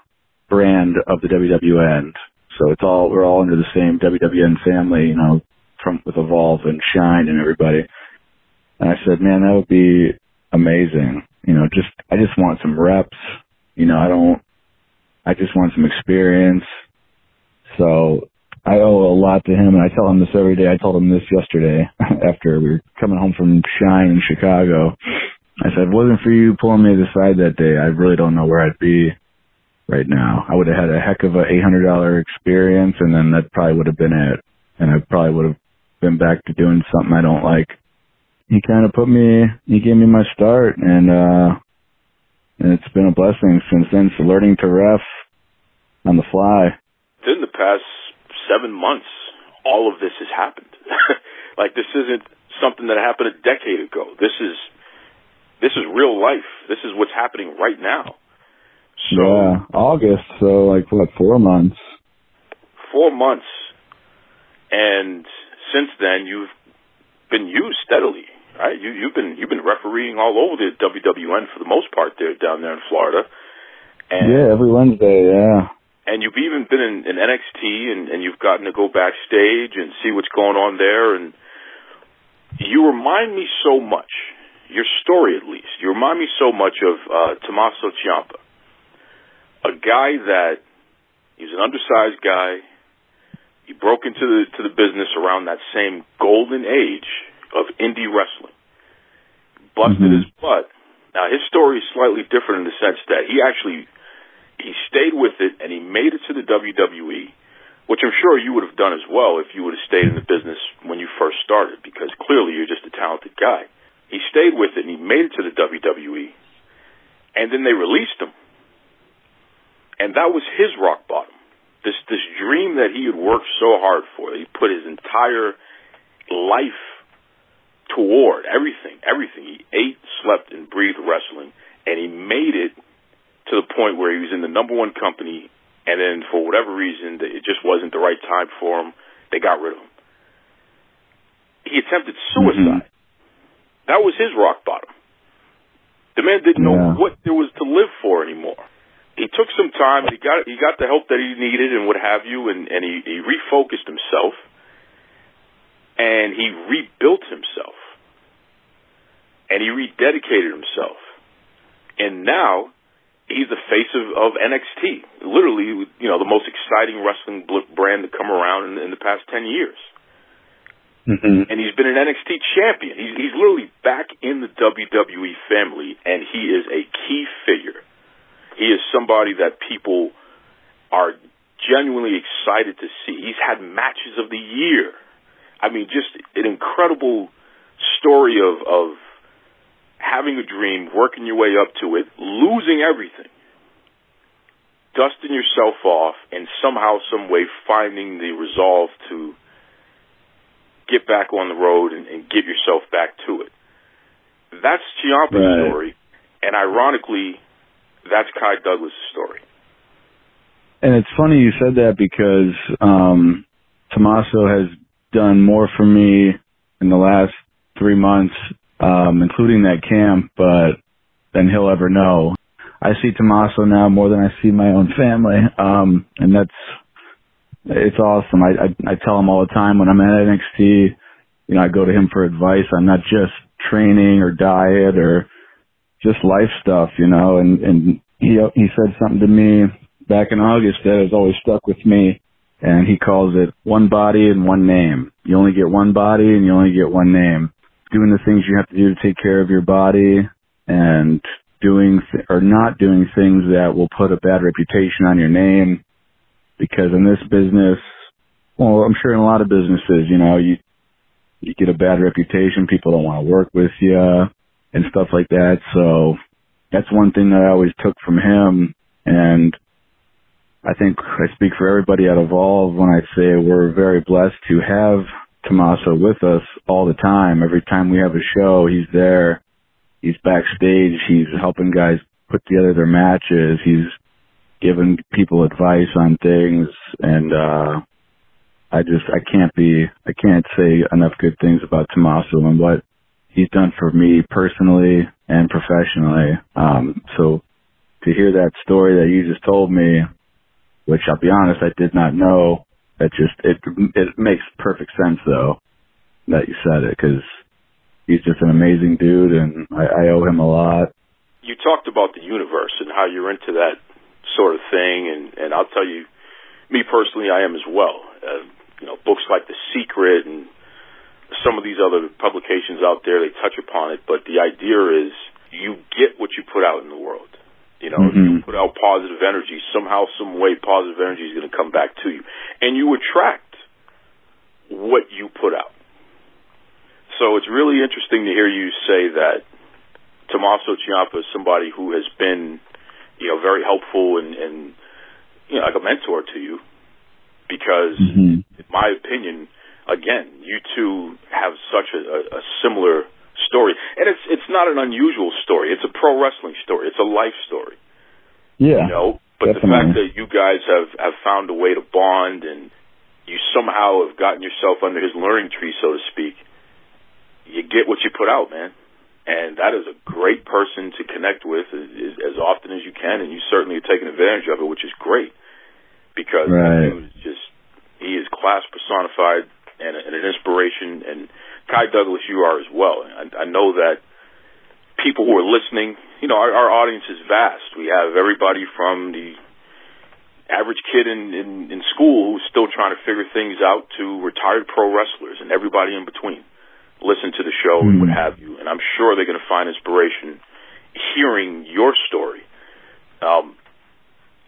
brand of the WWN. So it's all, we're all under the same WWN family, you know, from, with Evolve and Shine and everybody. And I said, man, that would be amazing. You know, just, I just want some reps. You know, I don't, I just want some experience. So I owe a lot to him, and I tell him this every day. I told him this yesterday [laughs] after we were coming home from Shine in Chicago. I said, it wasn't for you pulling me aside that day, I really don't know where I'd be right now. I would have had a heck of a $800 experience, and then that probably would have been it. And I probably would have been back to doing something I don't like. He kind of put me, he gave me my start, and, uh, and it's been a blessing since then. So learning to ref on the fly. In the past seven months, all of this has happened. [laughs] like this isn't something that happened a decade ago. This is this is real life. This is what's happening right now. So yeah, August. So like what? Four months. four months, and since then you've been used steadily, right? You you've been you've been refereeing all over the WWN for the most part there down there in Florida, and Yeah, every Wednesday. Yeah. And you've even been in, in NXT and, and you've gotten to go backstage and see what's going on there and you remind me so much, your story at least, you remind me so much of uh, Tommaso Ciampa, a guy that he's an undersized guy. He broke into the to the business around that same golden age of indie wrestling. Busted Mhm. his butt. Now his story is slightly different in the sense that he actually he stayed with it and he made it to the WWE, which I'm sure you would have done as well if you would have stayed in the business when you first started, because clearly you're just a talented guy. He stayed with it and he made it to the WWE, and then they released him, and that was his rock bottom. This this dream that he had worked so hard for, he put his entire life toward everything, everything. He ate, slept, and breathed wrestling, and he made it to the point where he was in the number one company, and then for whatever reason, that it just wasn't the right time for him. They got rid of him. He attempted suicide. Mm-hmm. That was his rock bottom. The man didn't know what there was to live for anymore. He took some time. He got he got the help that he needed and what have you, and and he, he refocused himself, and he rebuilt himself, and he rededicated himself, and now he's the face of, of NXT. Literally, you know, the most exciting wrestling brand to come around in, in the past ten years. hmm And he's been an NXT champion. He's, he's literally back in the WWE family, and he is a key figure. He is somebody that people are genuinely excited to see. He's had matches of the year. I mean, just an incredible story of, of having a dream, working your way up to it, losing everything, dusting yourself off, and somehow, some way finding the resolve to get back on the road and, and get yourself back to it. That's Ciampa's Right. story, and ironically, that's Kai Douglas' story. And it's funny you said that because um Tommaso has done more for me in the last three months, um, including that camp, but than he'll ever know. I see Tommaso now more than I see my own family, um, and that's it's awesome. I, I I tell him all the time when I'm at NXT, you know, I go to him for advice on not just training or diet or just life stuff, you know, and and he he said something to me back in August that has always stuck with me, and he calls it one body and one name. You only get one body and you only get one name. Doing the things you have to do to take care of your body, and doing th- or not doing things that will put a bad reputation on your name. Because in this business, well, I'm sure in a lot of businesses, you know, you you get a bad reputation, people don't want to work with you and stuff like that. So that's one thing that I always took from him. And I think I speak for everybody at Evolve when I say we're very blessed to have Tommaso with us all the time. Every time we have a show, he's there. He's backstage. He's helping guys put together their matches. He's giving people advice on things. And, uh, I just, I can't be, I can't say enough good things about Tommaso and what he's done for me personally and professionally. Um, so to hear that story that you just told me, which I'll be honest, I did not know, that just, it, it makes perfect sense though that you said it because he's just an amazing dude and I, I owe him a lot. You talked about the universe and how you're into that sort of thing, and and I'll tell you, me personally, I am as well. Uh, you know, books like The Secret and some of these other publications out there, they touch upon it, but the idea is you get what you put out in the world. You know, if you Mhm. put out positive energy, somehow, some way, positive energy is going to come back to you, and you attract what you put out. So it's really interesting to hear you say that Tommaso Ciampa is somebody who has been, you know, very helpful and, and you know, like a mentor to you, because mm-hmm. in my opinion, again, you two have such a, a, a similar story, and it's it's not an unusual story. It's a pro wrestling story. It's a life story. Yeah. You know, but the fact that you guys have have found a way to bond and you somehow have gotten yourself under his learning tree, so to speak, you get what you put out, man. And that is a great person to connect with as, as often as you can, and you certainly are taking advantage of it, which is great because right. dude is just he is class personified and, and an inspiration. And Kai Douglas, you are as well. I, I know that people who are listening, you know, our, our audience is vast. We have everybody from the average kid in, in in school who's still trying to figure things out to retired pro wrestlers and everybody in between listen to the show mm. and what hmm. have you. And I'm sure they're going to find inspiration hearing your story. Um,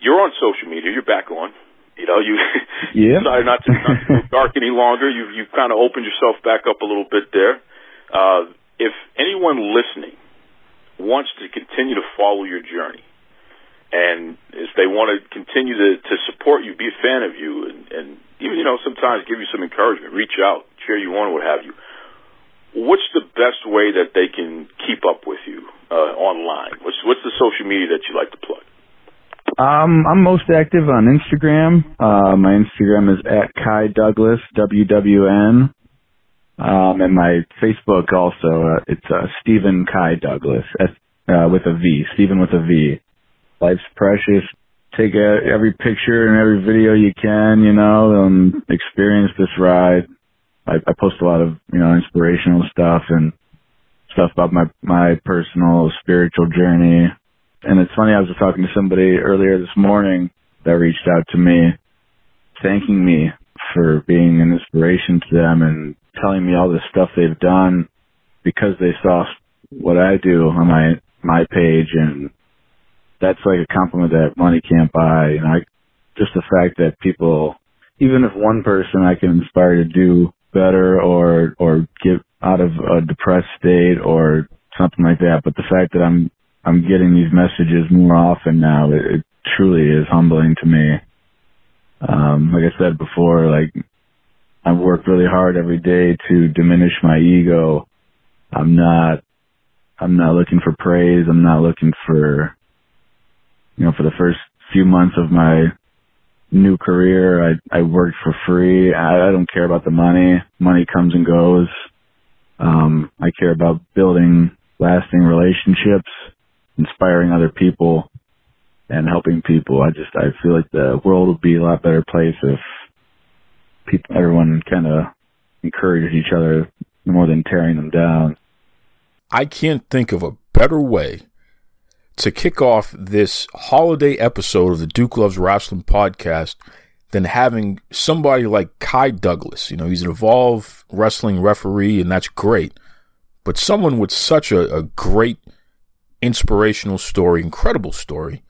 you're on social media. You're back on. You know, you [laughs] yeah. decided not to, not to go [laughs] dark any longer. You've you've kind of opened yourself back up a little bit there. Uh, if anyone listening wants to continue to follow your journey, and if they want to continue to, to support you, be a fan of you, and, and even you know sometimes give you some encouragement, reach out, cheer you on, what have you what's the best way that they can keep up with you uh, online? What's what's the social media that you like to plug? Um, I'm most active on Instagram. Uh, my Instagram is at Kai Douglas WWN. Um, and my Facebook also, uh, it's uh, Stephen Kai Douglas uh, with a V, Stephen with a V. Life's precious. Take a, every picture and every video you can, you know, and experience this ride. I, I post a lot of you know inspirational stuff and stuff about my my personal spiritual journey. And it's funny, I was just talking to somebody earlier this morning that reached out to me, thanking me for being an inspiration to them and telling me all the stuff they've done because they saw what I do on my my page and that's like a compliment that money can't buy. And I just the fact that people even if one person I can inspire to do better or or get out of a depressed state or something like that. But the fact that I'm I'm getting these messages more often now, it, it truly is humbling to me. Um, like I said before, like I've worked really hard every day to diminish my ego. I'm not I'm not looking for praise. I'm not looking for you know, for the first few months of my new career. I I worked for free. I, I don't care about the money. Money comes and goes. Um, I care about building lasting relationships, inspiring other people, and helping people. I just I feel like the world would be a lot better place if people, everyone, kind of encouraged each other more than tearing them down. I can't think of a better way to kick off this holiday episode of the Duke Loves Wrestling podcast than having somebody like Kai Douglas. You know, he's an Evolve wrestling referee, and that's great. But someone with such a, a great inspirational story, incredible story,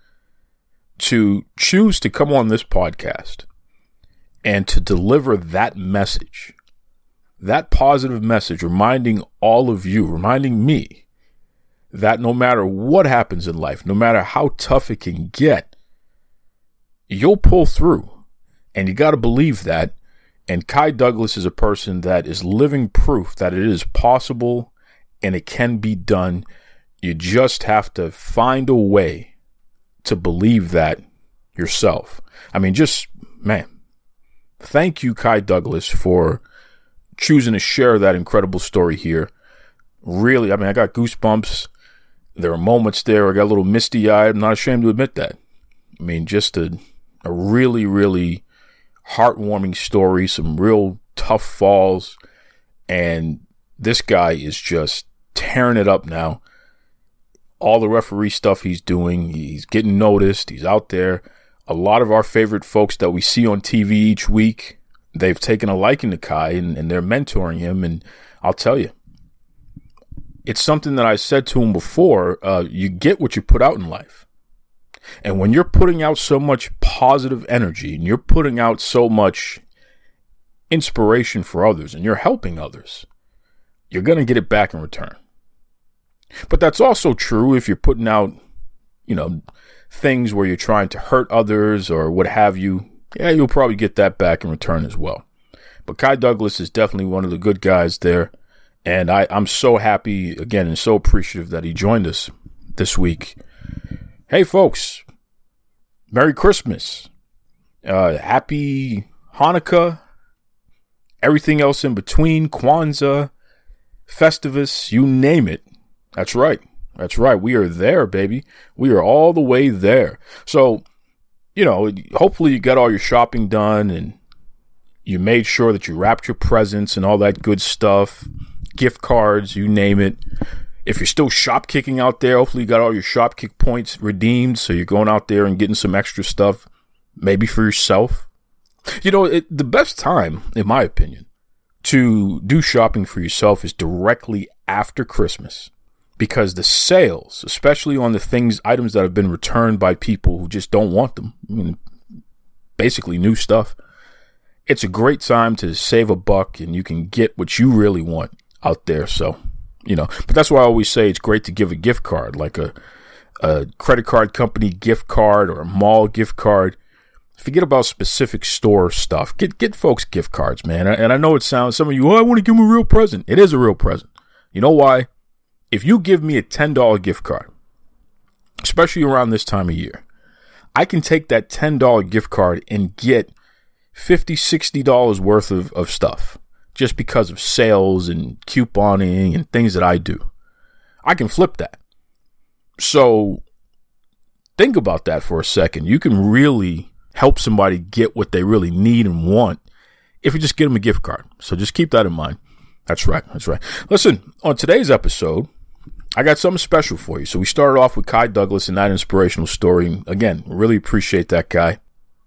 to choose to come on this podcast and to deliver that message, that positive message, reminding all of you, reminding me that no matter what happens in life, no matter how tough it can get, you'll pull through. And you got to believe that. And Kai Douglas is a person that is living proof that it is possible and it can be done. You just have to find a way to believe that yourself. I mean, just, man, thank you, Kai Douglas, for choosing to share that incredible story here. Really, I mean, I got goosebumps there are moments there I got a little misty eyed. I'm not ashamed to admit that. I mean, just a, a really, really heartwarming story, some real tough falls. And this guy is just tearing it up now. All the referee stuff he's doing, he's getting noticed, he's out there. A lot of our favorite folks that we see on TV each week, they've taken a liking to Kai and, and they're mentoring him. And I'll tell you, it's something that I said to him before. Uh, you get what you put out in life. And when you're putting out so much positive energy and you're putting out so much inspiration for others and you're helping others, you're going to get it back in return. But that's also true if you're putting out, you know, things where you're trying to hurt others or what have you. Yeah, you'll probably get that back in return as well. But Kai Douglas is definitely one of the good guys there. And I, I'm so happy again and so appreciative that he joined us this week. Hey, folks, Merry Christmas, uh, Happy Hanukkah, everything else in between, Kwanzaa, Festivus, you name it. That's right. That's right. We are there, baby. We are all the way there. So, you know, hopefully you got all your shopping done and you made sure that you wrapped your presents and all that good stuff, gift cards, you name it. If you're still shop kicking out there, hopefully you got all your shop kick points redeemed. So you're going out there and getting some extra stuff, maybe for yourself. You know, it, the best time, in my opinion, to do shopping for yourself is directly after Christmas because the sales, especially on the things, items that have been returned by people who just don't want them, I mean, basically new stuff, it's a great time to save a buck and you can get what you really want out there. So, you know, but that's why I always say it's great to give a gift card, like a, a credit card company gift card or a mall gift card. Forget about specific store stuff. Get get folks gift cards, man. And I know it sounds some of you, oh, I want to give them a real present. It is a real present. You know why? If you give me a $10 gift card, especially around this time of year, I can take that $10 gift card and get $50, $60 worth of, of stuff just because of sales and couponing and things that I do. I can flip that. So think about that for a second. You can really help somebody get what they really need and want if you just get them a gift card. So just keep that in mind. That's right. That's right. Listen, on today's episode, I got something special for you. So we started off with Kai Douglas and that inspirational story. Again, really appreciate that guy.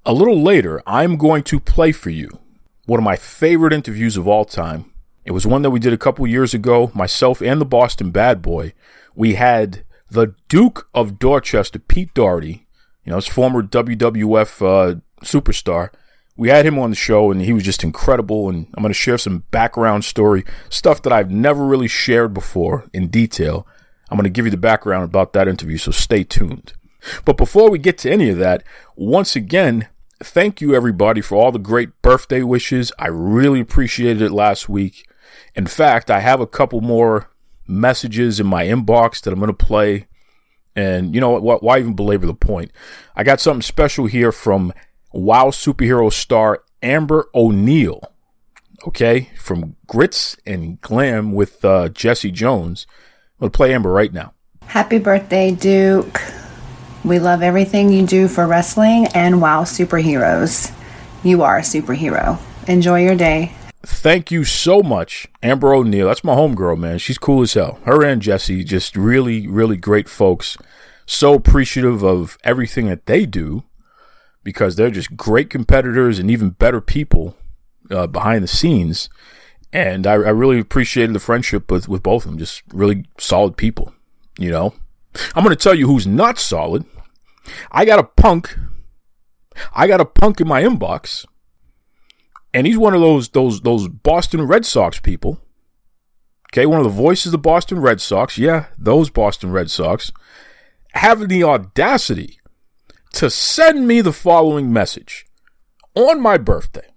A little later, I'm going to play for you one of my favorite interviews of all time. It was one that we did a couple years ago, myself and the Boston Bad Boy. We had the Duke of Dorchester, Pete Doherty, you know, his former WWF uh, superstar. We had him on the show and he was just incredible. And I'm going to share some background story, stuff that I've never really shared before in detail. I'm going to give you the background about that interview, so stay tuned. But before we get to any of that, once again, thank you everybody for all the great birthday wishes. I really appreciated it last week. In fact, I have a couple more messages in my inbox that I'm going to play. And you know what? Why even belabor the point? I got something special here from WoW superhero star Amber O'Neal. Okay, from Grits and Glam with uh, Jesse Jones. We'll play Amber right now. Happy birthday, Duke. We love everything you do for wrestling and wow superheroes. You are a superhero. Enjoy your day. Thank you so much, Amber O'Neal. That's my homegirl, man. She's cool as hell. Her and Jesse, just really, really great folks. So appreciative of everything that they do because they're just great competitors and even better people uh, behind the scenes. And I, I really appreciated the friendship with, with both of them. Just really solid people, you know. I'm going to tell you who's not solid. I got a punk. I got a punk in my inbox. And he's one of those those those Boston Red Sox people. Okay, one of the voices of the Boston Red Sox. Yeah, those Boston Red Sox having the audacity to send me the following message on my birthday.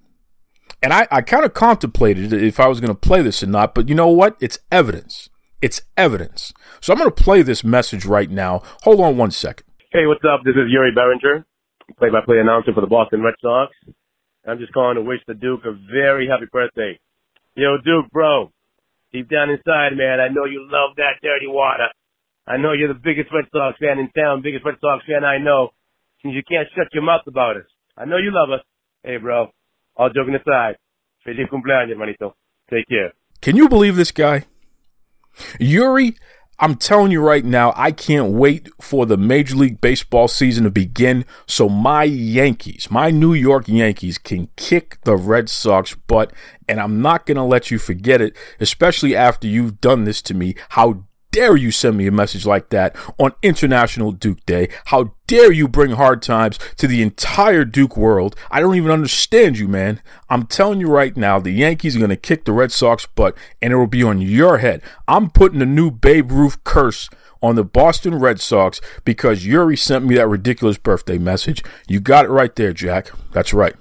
And I, I kind of contemplated if I was going to play this or not, but you know what? It's evidence. It's evidence. So I'm going to play this message right now. Hold on one second. Hey, what's up? This is Uri Berenguer, play-by-play announcer for the Boston Red Sox. I'm just calling to wish the Duke a very happy birthday. Yo, Duke, bro, deep down inside, man, I know you love that dirty water. I know you're the biggest Red Sox fan in town, biggest Red Sox fan I know. Since you can't shut your mouth about us. I know you love us. Hey, bro, all joking aside, feliz cumpleaños, hermanito. Take care. Can you believe this guy? Uri, I'm telling you right now, I can't wait for the Major League Baseball season to begin so my Yankees, my New York Yankees, can kick the Red Sox butt. And I'm not going to let you forget it, especially after you've done this to me. How dare you send me a message like that on International Duke Day? How dare you bring hard times to the entire Duke world? I don't even understand you, man. I'm telling you right now, the Yankees are going to kick the Red Sox butt and it will be on your head. I'm putting a new Babe Ruth curse on the Boston Red Sox because Uri sent me that ridiculous birthday message. You got it right there, Jack. That's right.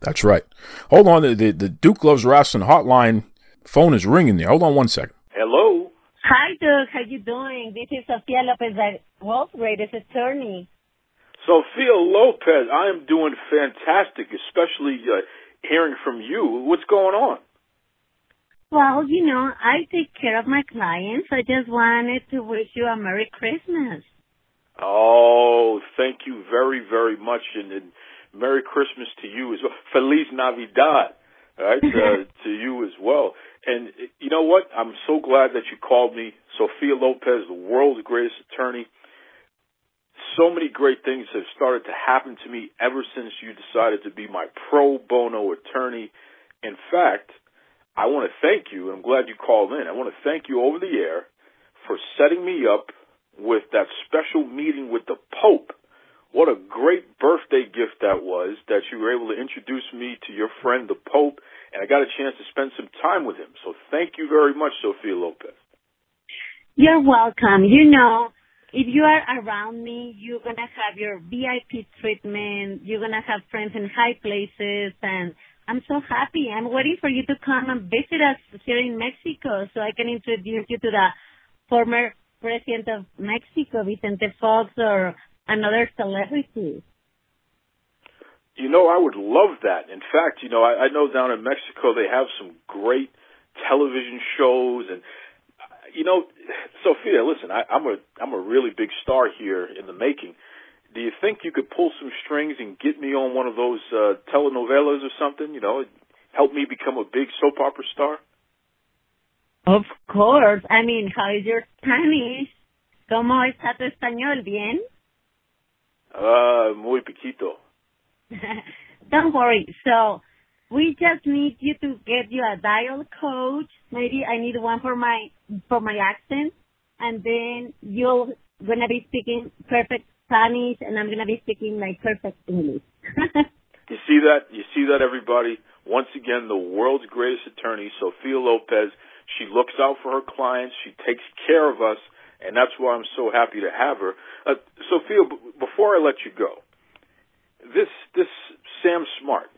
That's right. Hold on. The, the, the Duke Loves Wrestling hotline phone is ringing there. Hold on one second. Hi, Doug. How you doing? This is Sophia Lopez, Wolf greatest attorney. Sophia Lopez, I am doing fantastic, especially uh, hearing from you. What's going on? Well, you know, I take care of my clients. I just wanted to wish you a Merry Christmas. Oh, thank you very, very much, and, and Merry Christmas to you as well. Feliz Navidad, right? uh, [laughs] to you as well. And you know what? I'm so glad that you called me, Sophia Lopez, the world's greatest attorney. So many great things have started to happen to me ever since you decided to be my pro bono attorney. In fact, I want to thank you, and I'm glad you called in. I want to thank you over the air for setting me up with that special meeting with the Pope. What a great birthday gift that was that you were able to introduce me to your friend, the Pope, and I got a chance to spend some time with him. So thank you very much, Sophia Lopez. You're welcome. You know, if you are around me, you're going to have your VIP treatment. You're going to have friends in high places and I'm so happy. I'm waiting for you to come and visit us here in Mexico so I can introduce you to the former president of Mexico, Vicente Fox, or another celebrity. You know, I would love that. In fact, you know, I, I know down in Mexico they have some great television shows and you know, Sophia, listen, I, I'm a I'm a really big star here in the making do you think you could pull some strings and get me on one of those uh, telenovelas or something? You know, help me become a big soap opera star. Of course. I mean, how is your Spanish? ¿Cómo está tu español? ¿Bien? Uh, muy poquito. [laughs] Don't worry. So, we just need you to get you a dial coach. Maybe I need one for my for my accent, and then you're gonna be speaking perfect Spanish, and I'm to be speaking like perfect English. [laughs] you see that? You see that, everybody? Once again, the world's greatest attorney, Sophia Lopez. She looks out for her clients. She takes care of us, and that's why I'm so happy to have her. Uh, Sophia, b- before I let you go, this this Sam Smart,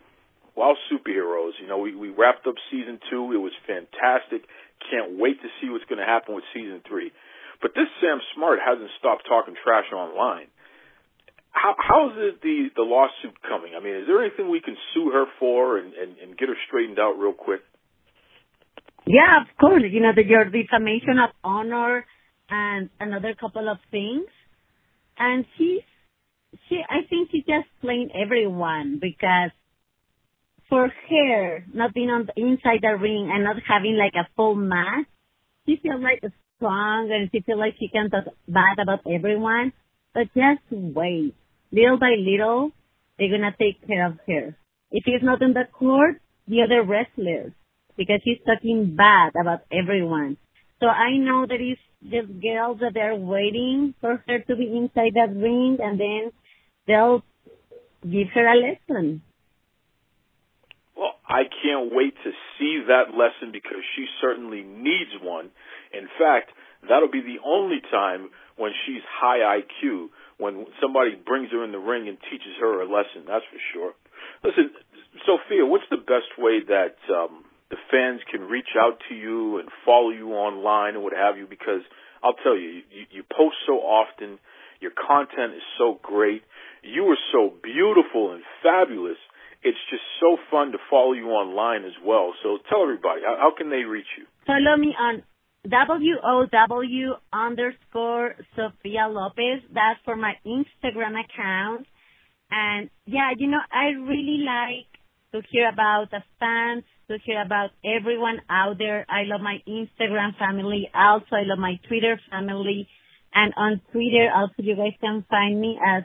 Wow Superheroes. You know, we we wrapped up season two. It was fantastic. Can't wait to see what's going to happen with season three. But this Sam Smart hasn't stopped talking trash online how how's the, the the lawsuit coming? I mean, is there anything we can sue her for and, and, and get her straightened out real quick? Yeah, of course. You know, the, your defamation of honor and another couple of things. And she's she I think she just playing everyone because for her not being on the inside the ring and not having like a full match, she feels like strong and she feels like she can talk bad about everyone. But just wait little by little, they're gonna take care of her. If he's not in the court, the other wrestlers, because he's talking bad about everyone. So I know that it's just girls that they're waiting for her to be inside that ring, and then they'll give her a lesson. Well, I can't wait to see that lesson because she certainly needs one. In fact, that'll be the only time when she's high IQ when somebody brings her in the ring and teaches her a lesson. That's for sure. Listen, Sophia, what's the best way that um, the fans can reach out to you and follow you online and what have you? Because I'll tell you, you, you post so often. Your content is so great. You are so beautiful and fabulous. It's just so fun to follow you online as well. So tell everybody, how, how can they reach you? Follow me on W-O-W underscore Sophia Lopez. That's for my Instagram account. And yeah, you know, I really like to hear about the fans, to hear about everyone out there. I love my Instagram family. Also, I love my Twitter family. And on Twitter, also you guys can find me as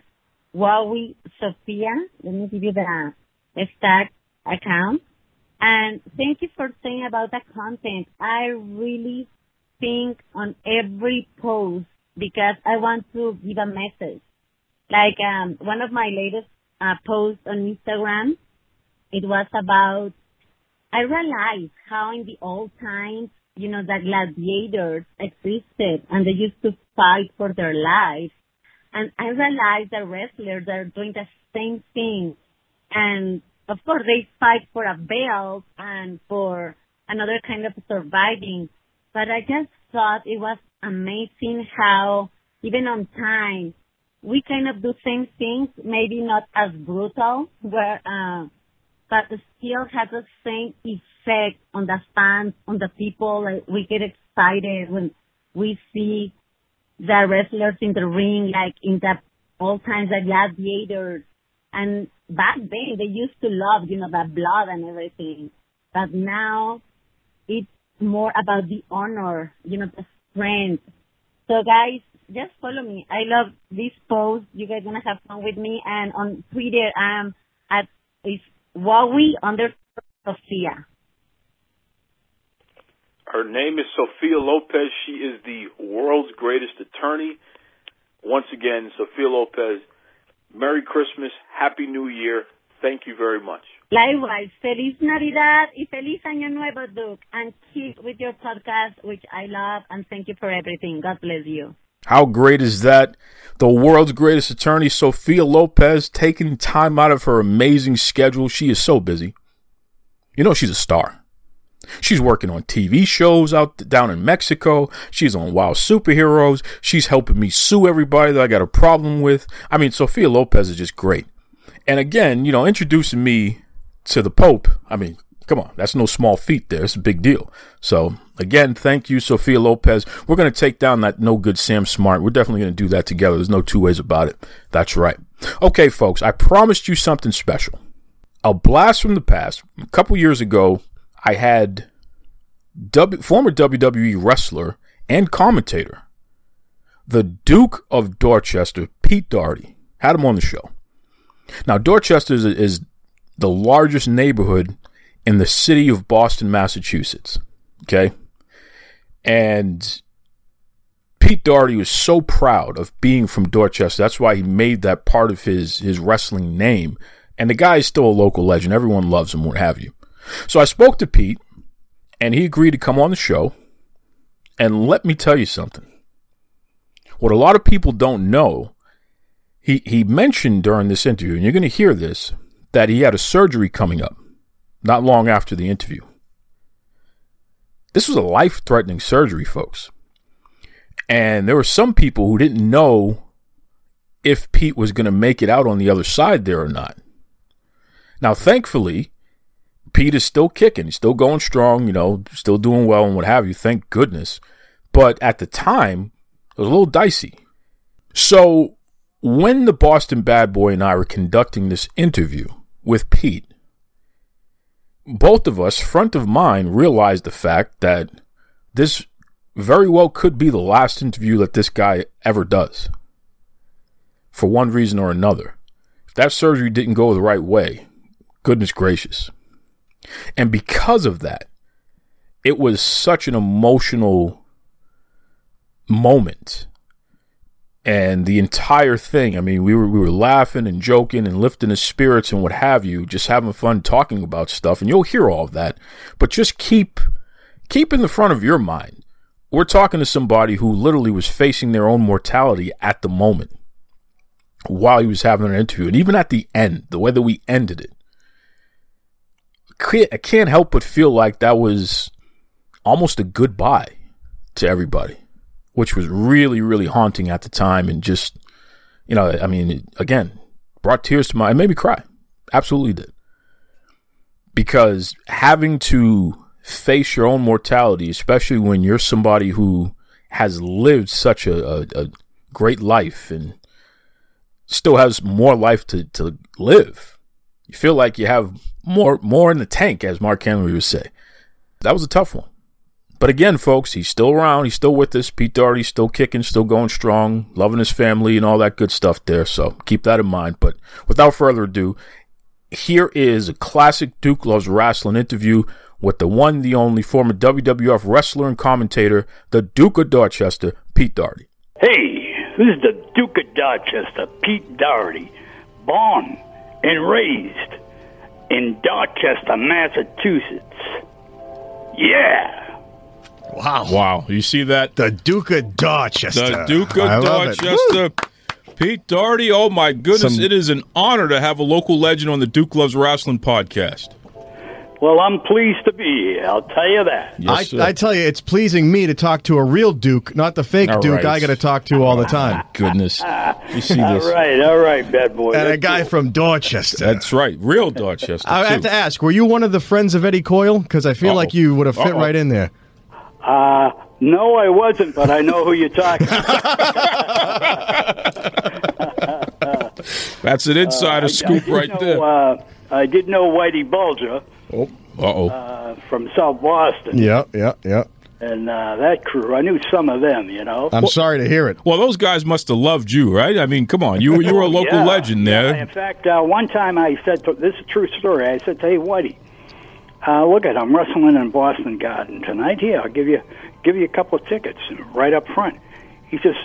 Wowie Sophia. Let me give you the hashtag account. And thank you for saying about the content. I really think on every post because I want to give a message. Like um, one of my latest uh, posts on Instagram, it was about I realized how in the old times, you know, that gladiators existed and they used to fight for their lives. And I realized that wrestlers are doing the same thing. And of course they fight for a belt and for another kind of surviving. But I just thought it was amazing how even on time we kind of do the same things, maybe not as brutal, where, uh, but still has the same effect on the fans, on the people. Like we get excited when we see the wrestlers in the ring, like in the old times, the gladiators. And back then they used to love, you know, the blood and everything. But now it's more about the honor, you know, the strength. So guys, just follow me. I love this post. You guys gonna have fun with me. And on Twitter, I'm at is Wowie under Sophia. Her name is Sophia Lopez. She is the world's greatest attorney. Once again, Sophia Lopez, Merry Christmas, Happy New Year. Thank you very much. Likewise, Feliz Navidad y Feliz Año Nuevo, Duke. And keep with your podcast, which I love, and thank you for everything. God bless you. How great is that? The world's greatest attorney, Sophia Lopez, taking time out of her amazing schedule. She is so busy. You know, she's a star. She's working on TV shows out down in Mexico. She's on Wow Superheroes. She's helping me sue everybody that I got a problem with. I mean, Sophia Lopez is just great. And again, you know, introducing me to the Pope, I mean, come on, that's no small feat there. It's a big deal. So again, thank you, Sophia Lopez. We're going to take down that no good Sam Smart. We're definitely going to do that together. There's no two ways about it. That's right. Okay, folks, I promised you something special. A blast from the past. A couple years ago, I had w, former WWE wrestler and commentator, the Duke of Dorchester, Pete Doherty, had him on the show. Now, Dorchester is, is the largest neighborhood in the city of Boston, Massachusetts. Okay. And Pete Doherty was so proud of being from Dorchester. That's why he made that part of his, his wrestling name. And the guy is still a local legend. Everyone loves him, what have you. So I spoke to Pete, and he agreed to come on the show. And let me tell you something. What a lot of people don't know, he, he mentioned during this interview, and you're going to hear this, that he had a surgery coming up not long after the interview. This was a life threatening surgery, folks. And there were some people who didn't know if Pete was going to make it out on the other side there or not. Now, thankfully, Pete is still kicking. He's still going strong, you know, still doing well and what have you. Thank goodness. But at the time, it was a little dicey. So when the Boston Bad Boy and I were conducting this interview with Pete, both of us, front of mind, realized the fact that this very well could be the last interview that this guy ever does. For one reason or another. If that surgery didn't go the right way, goodness gracious. And because of that, it was such an emotional moment. And the entire thing, I mean, we were we were laughing and joking and lifting the spirits and what have you, just having fun talking about stuff, and you'll hear all of that. But just keep keep in the front of your mind. We're talking to somebody who literally was facing their own mortality at the moment while he was having an interview. And even at the end, the way that we ended it, I can't help but feel like that was almost a goodbye to everybody, which was really, really haunting at the time. And just, you know, I mean, again, brought tears to my, it made me cry. Absolutely did. Because having to face your own mortality, especially when you're somebody who has lived such a, a, a great life and still has more life to, to live. You feel like you have more more in the tank, as Mark Henry would say. That was a tough one. But again, folks, he's still around. He's still with us. Pete Doherty's still kicking, still going strong, loving his family and all that good stuff there. So keep that in mind. But without further ado, here is a classic Duke Loves Wrestling interview with the one, the only former WWF wrestler and commentator, the Duke of Dorchester, Pete Doherty. Hey, this is the Duke of Dorchester, Pete Doherty, born and raised in Dorchester, Massachusetts. Yeah. Wow. Wow. You see that? The Duke of Dorchester. The Duke of love it. Dorchester. Pete Doherty. Oh, my goodness. Some- it is an honor to have a local legend on the Duke Loves Wrestling podcast. Well, I'm pleased to be here. I'll tell you that. I, I tell you, it's pleasing me to talk to a real Duke, not the fake All Duke right. I got to talk to all the time. [laughs] Goodness. You see All this? right, all right, bad boy. And a guy cool. from Dorchester. That's right. Real Dorchester. I have to ask, were you one of the friends of Eddie Coyle? Because I feel Uh-oh. like you would have fit Uh-oh. right in there. Uh, no, I wasn't, but I know who you're talking about. [laughs] That's an insider I scoop did right know, there. Uh, I did know Whitey Bulger Oh, uh-oh. uh, from South Boston Yeah, yeah, yeah. and uh, that crew. I knew some of them, you know. I'm sorry to hear it. Well, those guys must have loved you, right? I mean, come on. You, you were a local Yeah. legend Yeah, there. In fact, uh, one time I said, to, this is a true story. I said, "Hey, Whitey, uh, look at I'm wrestling in Boston Garden tonight. Here, I'll give you give you a couple of tickets right up front." He says,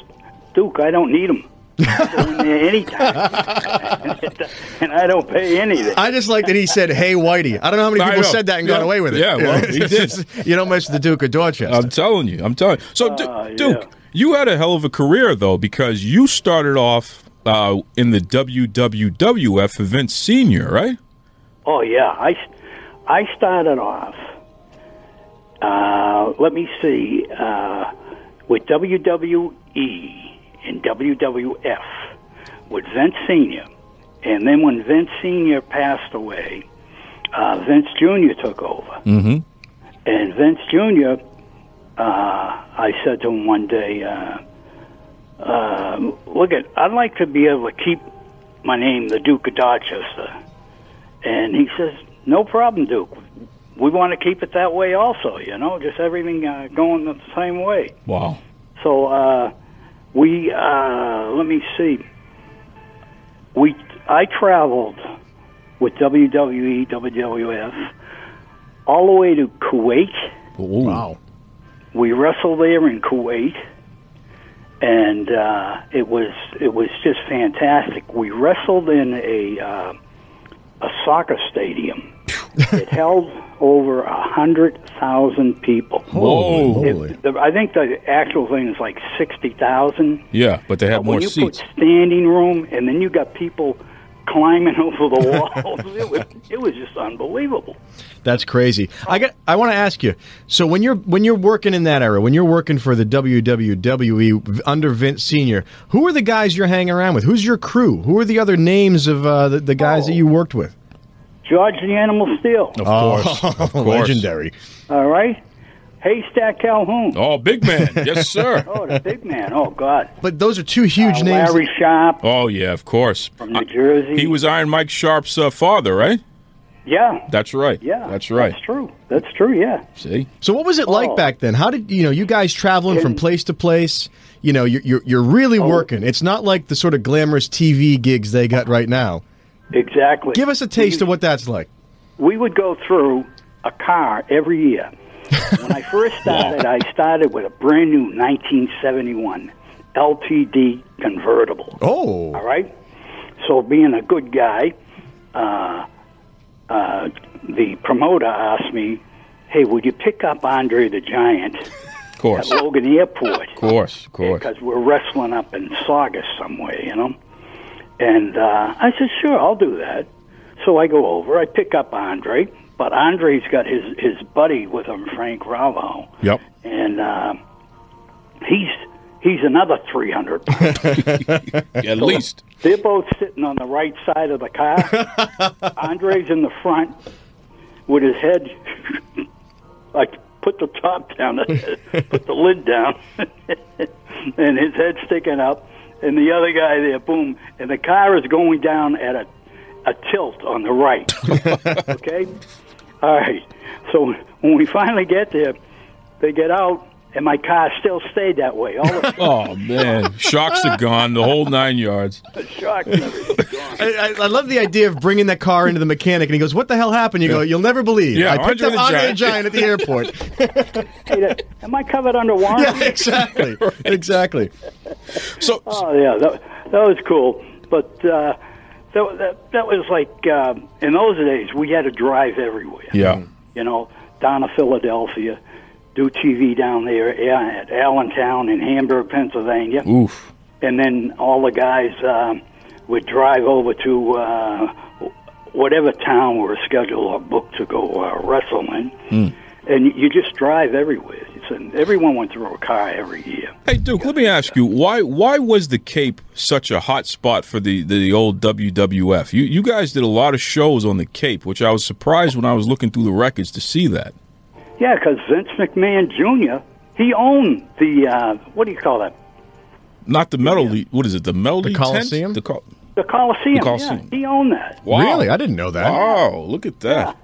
"Duke, I don't need them. I go in there anytime, [laughs] and I don't pay anything." I just like that he said, "Hey, Whitey." I don't know how many people said that and Yeah. got away with it. Yeah, well, [laughs] he did. you don't mention the Duke of Dorchester. I'm telling you. I'm telling you. So, Du- Uh, yeah. Duke, you had a hell of a career, though, because you started off uh, in the WWWF for Vince Sr., right? Oh yeah, I I started off. Uh, let me see, uh, with WWE and WWF with Vince Senior, and then when Vince Senior passed away, uh, Vince Junior took over, Mm-hmm. and Vince Junior. Uh, I said to him one day, uh, uh, "Look at, I'd like to be able to keep my name, the Duke of Dorchester." And he says, "No problem, Duke. We want to keep it that way, also. You know, just everything uh, going the same way." Wow. So uh, we uh, let me see. We I traveled with WWE, WWF all the way to Kuwait. Wow. We wrestled there in Kuwait, and uh, it was it was just fantastic. We wrestled in a uh, a soccer stadium. it [laughs] held over a hundred thousand people. Whoa. It- the- I think the actual thing is like sixty thousand. Yeah, but they had more when you seats. put standing room, and then you got people climbing [laughs] over the [laughs] walls, it was it was just unbelievable. That's crazy. I got. I want to ask you. So when you're when you're working in that era, when you're working for the WWE under Vince Senior, who are the guys you're hanging around with? Who's your crew? Who are the other names of uh, the, the guys that you worked with? George the Animal Steele. Of course. [laughs] of course. legendary. All right. Haystack Calhoun. Oh, big man. [laughs] Yes, sir. Oh, the big man. Oh, God. But those are two huge Uh, names. Larry Sharpe Oh, yeah, of course. from New Jersey. He was Iron Mike Sharpe's uh, father, right? Yeah. That's right. Yeah. That's right. That's true. That's true, yeah. See? So what was it like Oh. back then? How did you know you guys traveling from place to place? You know, you're you're, you're really Oh. working. It's not like the sort of glamorous TV gigs they got right now. Exactly. Give us a taste of what that's like. we would go through a car every year. [laughs] when I first started, I started with a brand new 1971 LTD convertible. Oh, All right. So, being a good guy, uh, uh, the promoter asked me, "Hey, would you pick up Andre the Giant Of at. Logan Airport?" Of course. Of course. because we're wrestling up in Saugus somewhere, you know. And uh, I said, sure, I'll do that. So I go over, I pick up Andre, but Andre's got his his buddy with him, Frank Ravo, Yep. and uh, he's he's another three hundred pounds. [laughs] At least. They're both sitting on the right side of the car. [laughs] Andre's in the front with his head. [laughs] like put the top down, put the lid down, and his head sticking up, and the other guy there, boom, and the car is going down at a a tilt on the right. okay, all right. So when we finally get there, they get out, and my car still stayed that way. All the [laughs] Oh, man. Shocks are gone, the whole nine yards. shock and gone. [laughs] I, I, I love the idea of bringing that car into the mechanic, and he goes, "What the hell happened?" You go, "You'll never believe. Yeah, I picked Andre up the Andre the Giant." Giant at the airport." [laughs] Hey, that- am I covered under warranty? yeah, exactly, exactly. So, Oh yeah, that, that was cool. But uh, that, that that was like um, in those days we had to drive everywhere. yeah. You know, down to Philadelphia, do TV down there yeah, at Allentown in Hamburg, Pennsylvania, Oof. and then all the guys um, would drive over to uh, whatever town we're scheduled or booked to go uh, wrestle in, Hmm. and you just drive everywhere. It's an, everyone went through a car every year. Hey Duke, let me ask you why why was the Cape such a hot spot for the, the old WWF? You you guys did a lot of shows on the Cape, which I was surprised when I was looking through the records to see that. Yeah, because Vince McMahon Jr. he owned the uh, what do you call that? Not the metal. Le- What is it? The metal The tent? Coliseum? The Col- The Coliseum. The Coliseum. Yeah, he owned that. wow. Really? I didn't know that. Wow, look at that.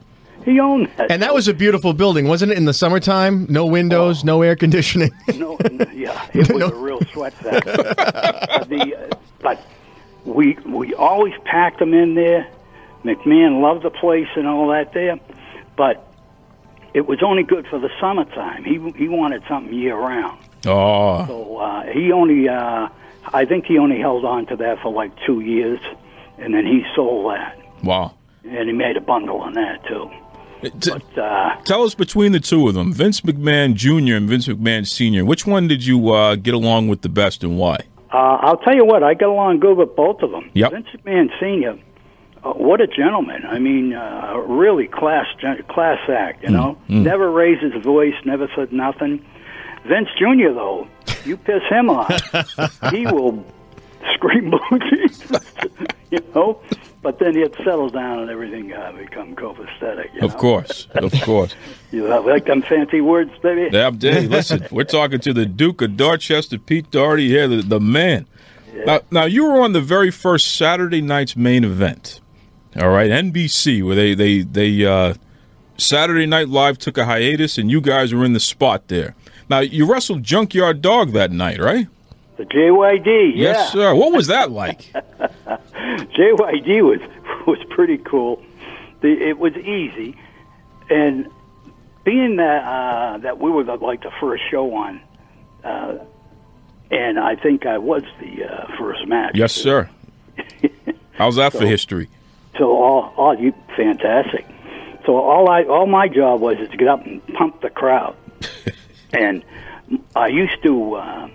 He owned that. And that was a beautiful building, wasn't it? In the summertime, no windows, no air conditioning. [laughs] no, yeah, it was a [laughs] real sweat fest. The, uh, but we we always packed them in there. McMahon loved the place and all that there, but it was only good for the summertime. He he wanted something year round. Oh, So uh, he only, uh, I think he only held on to that for like two years, and then he sold that, wow. and he made a bundle on that too. T- But uh, tell us between the two of them, Vince McMahon Jr. and Vince McMahon Sr., which one did you uh, get along with the best and why? Uh, I'll tell you what, I got along good with both of them. Yep. Vince McMahon Senior, uh, what a gentleman! I mean, uh, really class class act. You know, mm. never raised his voice, never said nothing. Vince Junior, though, you piss him off, [laughs] he will scream blue [laughs] you know. But then he'd settle down and everything uh, become copacetic. Of know? course, of [laughs] course. You like them fancy words, baby. Yeah, hey, listen, [laughs] we're talking to the Duke of Dorchester, Pete Doherty here, the, the man. Now, now, you were on the very first Saturday night's main event, all right, NBC, where they they they uh, Saturday Night Live took a hiatus, and you guys were in the spot there. Now, you wrestled Junkyard Dog that night, right? The JYD, yeah. Yes, sir. What was that like? [laughs] JYD was was pretty cool. The, it was easy, and being that uh, that we were the, like the first show on, uh, and I think I was the uh, first match. yes, sir. [laughs] How's that for history? So all all you fantastic. So all I all my job was is to get up and pump the crowd, [laughs] and I used to. Uh,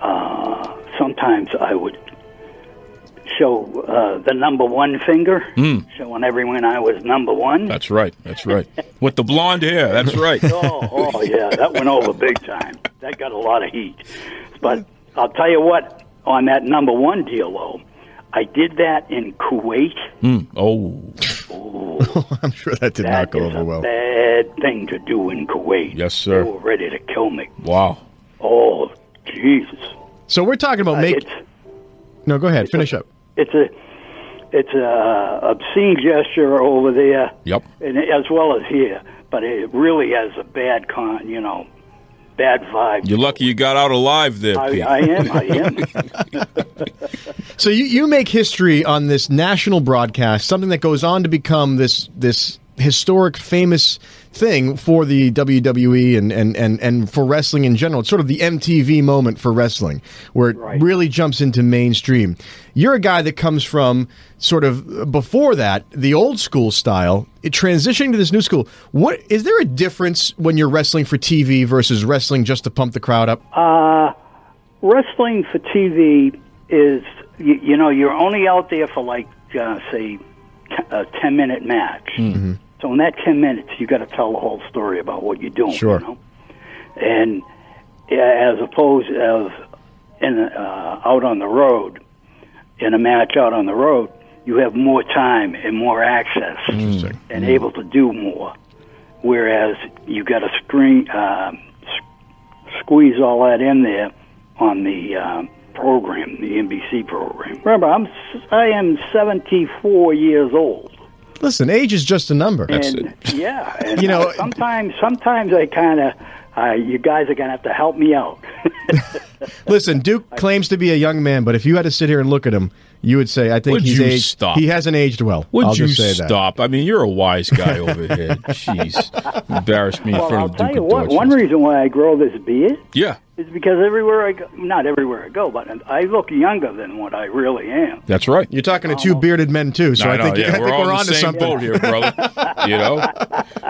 uh, sometimes I would show uh, the number one finger, Mm. showing everyone I was number one. That's right. That's right. With the blonde hair. That's right. [laughs] oh, oh yeah, that went over big time. That got a lot of heat. But I'll tell you what, on that number one deal though, I did that in Kuwait. Mm. Oh, [laughs] I'm sure that did not go over well. Bad thing to do in Kuwait. yes, They sir. were ready to kill me. Wow. Oh, Jesus. So we're talking about Uh, make. it's No, go ahead. Finish up. it's a it's a obscene gesture over there, Yep. and as well as here. But it really has a bad con, you know, bad vibe. You're lucky you got out alive there, I, Pete. I am. I am. [laughs] So you, you make history on this national broadcast, something that goes on to become this this historic, famous thing for the WWE and, and, and, and for wrestling in general. It's sort of the MTV moment for wrestling, where it really jumps into mainstream. You're a guy that comes from sort of before that, the old school style, it, transitioning to this new school. What is there a difference when you're wrestling for TV versus wrestling just to pump the crowd up? Uh, wrestling for TV is, you, you know, you're only out there for like, uh, say, t- a 10 minute match. Mm-hmm. So in that 10 minutes, you got to tell the whole story about what you're doing. Sure. You know? And as opposed as in uh, out on the road, in a match out on the road, you have more time and more access Interesting. and able to do more. Whereas you got to screen uh, s- squeeze all that in there on the uh, program, the NBC program. Remember, I'm I am 74 years old. Listen, age is just a number. and yeah, [laughs] and You know- uh, sometimes sometimes I kind of uh, you guys are gonna have to help me out. [laughs] Listen, Duke [laughs] claims to be a young man, but if you had to sit here and look at him, you would say, "I think Would he's aged. stop? He hasn't aged well." Would I'll you just say that. stop? I mean, you're a wise guy over here. [laughs] Jeez, embarrass me in front I'll of tell Duke you of what. Dorchester. One reason why I grow this beard Yeah, is because everywhere I go, not everywhere I go, but I look younger than what I really am. that's right. You're talking to um, two bearded men too, so I I, know, think, yeah, I think we're, all we're on the to something boat here, brother. [laughs] you know.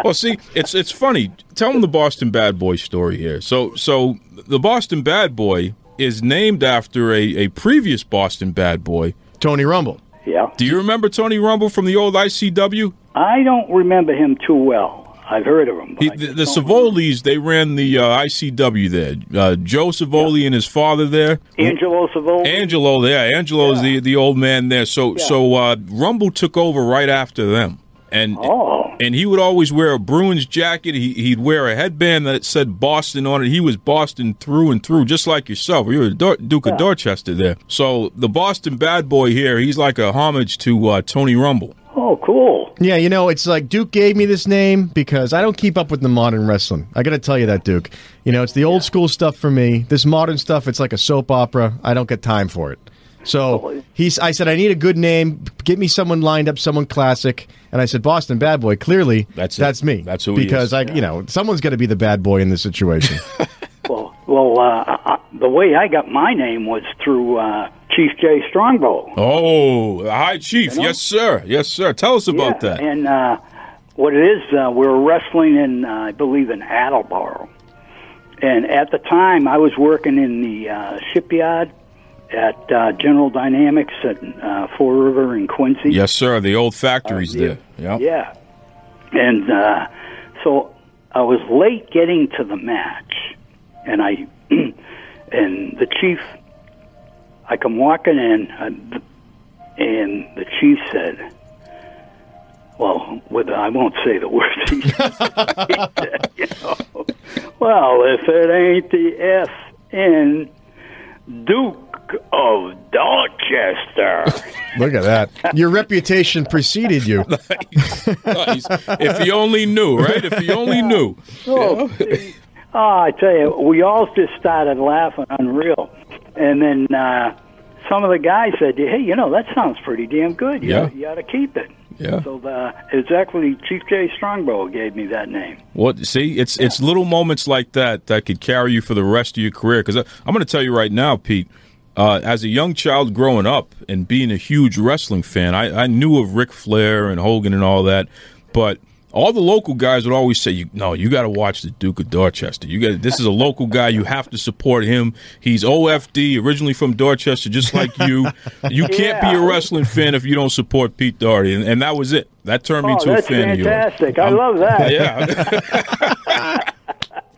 Well, see, it's it's funny. Tell them the Boston Bad Boy story here. So, so the Boston Bad Boy is named after a, a previous Boston Bad Boy, Tony Rumble. Yeah. Do you remember Tony Rumble from the old ICW? I don't remember him too well. I've heard of him. He, the, just the Savoldis, they ran the uh, ICW there. Uh, Joe Savoldi and his father there. Angelo Savoldi. Angelo, yeah, Angelo's the the old man there. So so uh, Rumble took over right after them, and Oh. and he would always wear a Bruins jacket. He, he'd wear a headband that said Boston on it. He was Boston through and through, just like yourself. You were Dor- Duke of Dorchester there. So the Boston bad boy here, he's like a homage to uh, Tony Rumble. Oh, cool. Yeah, you know, it's like Duke gave me this name because I don't keep up with the modern wrestling. I got to tell you that, Duke. You know, it's the old school stuff for me. This modern stuff, it's like a soap opera. I don't get time for it. So he's. I said I need a good name. Get me someone lined up, someone classic. And I said Boston Bad Boy. Clearly, That's it. that's me. That's who he because is. I, you know, someone's got to be the bad boy in this situation. [laughs] Well, well, uh, I, the way I got my name was through uh, Chief Jay Strongbow. Oh, hi, Chief. You know? Yes, sir. Yes, sir. Tell us about yeah, that. And uh, what it is, uh, we were wrestling in, uh, I believe, in Attleboro. And at the time, I was working in the uh, shipyard at uh, General Dynamics at uh, Fore River in Quincy. Yes, sir. The old factories there. Yeah. Yeah. And uh, so I was late getting to the match, and I [clears throat] and the chief, I come walking in, uh, and the chief said, "Well, with I won't say the [laughs] words." He said, you know, well, if it ain't the F in Duke of Dorchester. Look at that. Your reputation preceded you. [laughs] Nice. if he only knew, right? If he only knew. Oh, oh, I tell you, we all just started laughing unreal. And then uh, some of the guys said, hey, you know, that sounds pretty damn good. You, Yeah. you ought to keep it. Yeah. So uh, it's actually Chief Jay Strongbow gave me that name. Well, see, it's it's little moments like that that could carry you for the rest of your career. Because I'm going to tell you right now, Pete. Uh, as a young child growing up and being a huge wrestling fan, I, I knew of Ric Flair and Hogan and all that, but all the local guys would always say, no, you got to watch the Duke of Dorchester. You got this is a local guy. You have to support him. He's OFD, originally from Dorchester, just like you. You [laughs] can't be a wrestling fan if you don't support Pete Doherty." And, and that was it. That turned me Oh, into a fan fantastic. I love that. Yeah. [laughs] [laughs]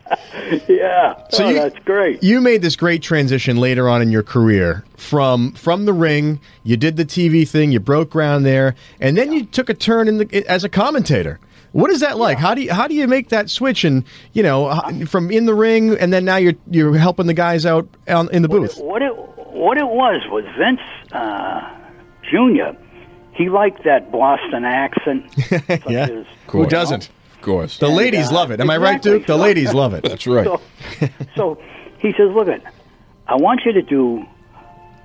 [laughs] yeah. So oh, you- that's great. You made this great transition later on in your career from from the ring. You did the TV thing. You broke ground there, and then you took a turn in the as a commentator. What is that like? How do you how do you make that switch and you know from in the ring and then now you're you're helping the guys out on, in the booth? What it what it was was Vince uh, Junior. He liked that Boston accent. [laughs] such yeah, as, who doesn't? Of course. The ladies love it. Am I right, Duke? The ladies love it. That's right. So, [laughs] so he says, "Look, it, I want you to do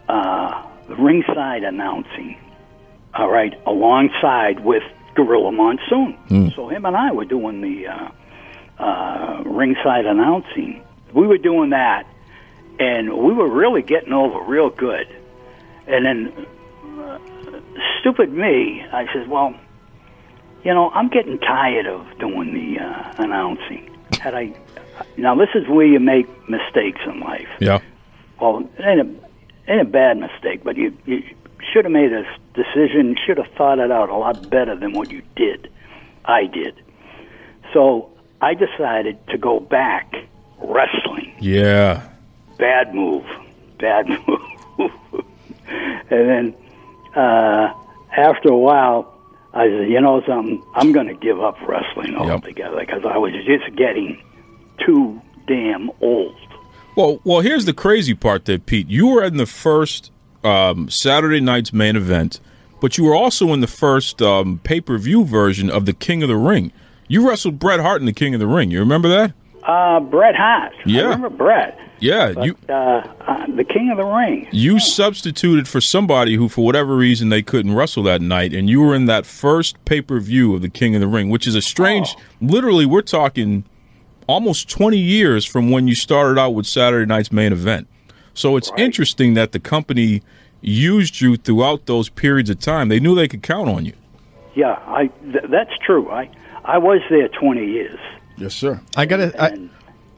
uh, ringside announcing, all right, alongside with Gorilla Monsoon." Hmm. So him and I were doing the uh, uh, ringside announcing. We were doing that, and we were really getting over real good. And then, uh, stupid me, I says, "Well." You know, I'm getting tired of doing the uh, announcing. Had I now, this is where you make mistakes in life. Yeah. Well, it ain't a, ain't a bad mistake, but you, you should have made a decision, should have thought it out a lot better than what you did. I did. So I decided to go back wrestling. Yeah. Bad move. Bad [laughs] move. and then uh, after a while, I said, you know something, I'm going to give up wrestling altogether because I was just getting too damn old. Well, well, here's the crazy part there, Pete. You were in the first um, Saturday night's main event, but you were also in the first um, pay per view version of the King of the Ring. You wrestled Bret Hart in the King of the Ring. You remember that? Uh, Bret Hart. Yeah. I remember Bret. Yeah. But, you uh, uh, the King of the Ring. you substituted for somebody who, for whatever reason, they couldn't wrestle that night, and you were in that first pay per view of the King of the Ring, which is a strange. Literally, we're talking almost 20 years from when you started out with Saturday night's main event. So it's interesting that the company used you throughout those periods of time. They knew they could count on you. Yeah, I th- that's true. I I was there 20 years. Yes, sir. I gotta. I,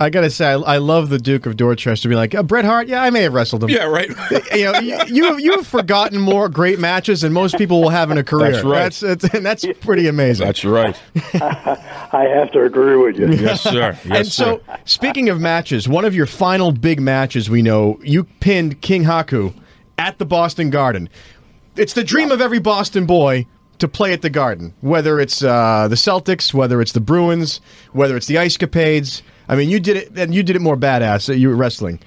I gotta say, I, I love the Duke of Dorchester being like, uh, Bret Hart. Yeah, I may have wrestled him. Yeah, right. you know, you, you have you have forgotten more great matches than most people will have in a career. That's right. That's that's, and that's pretty amazing. That's right. [laughs] I have to agree with you. Yes, sir. Yes, [laughs] and so, speaking of matches, one of your final big matches, we know you pinned King Haku at the Boston Garden. It's the dream of every Boston boy to play at the Garden, whether it's uh, the Celtics, whether it's the Bruins, whether it's the Ice Capades. I mean, you did it, and you did it more badass. uh, You were wrestling.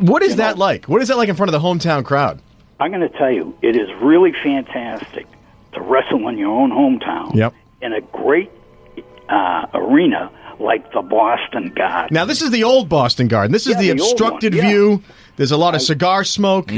What is that like? What is that like in front of the hometown crowd? I'm going to tell you, it is really fantastic to wrestle in your own hometown Yep. in a great uh, arena like the Boston Garden. Now, this is the old Boston Garden. This is Yeah, the, the obstructed yeah. view. There's a lot of cigar smoke.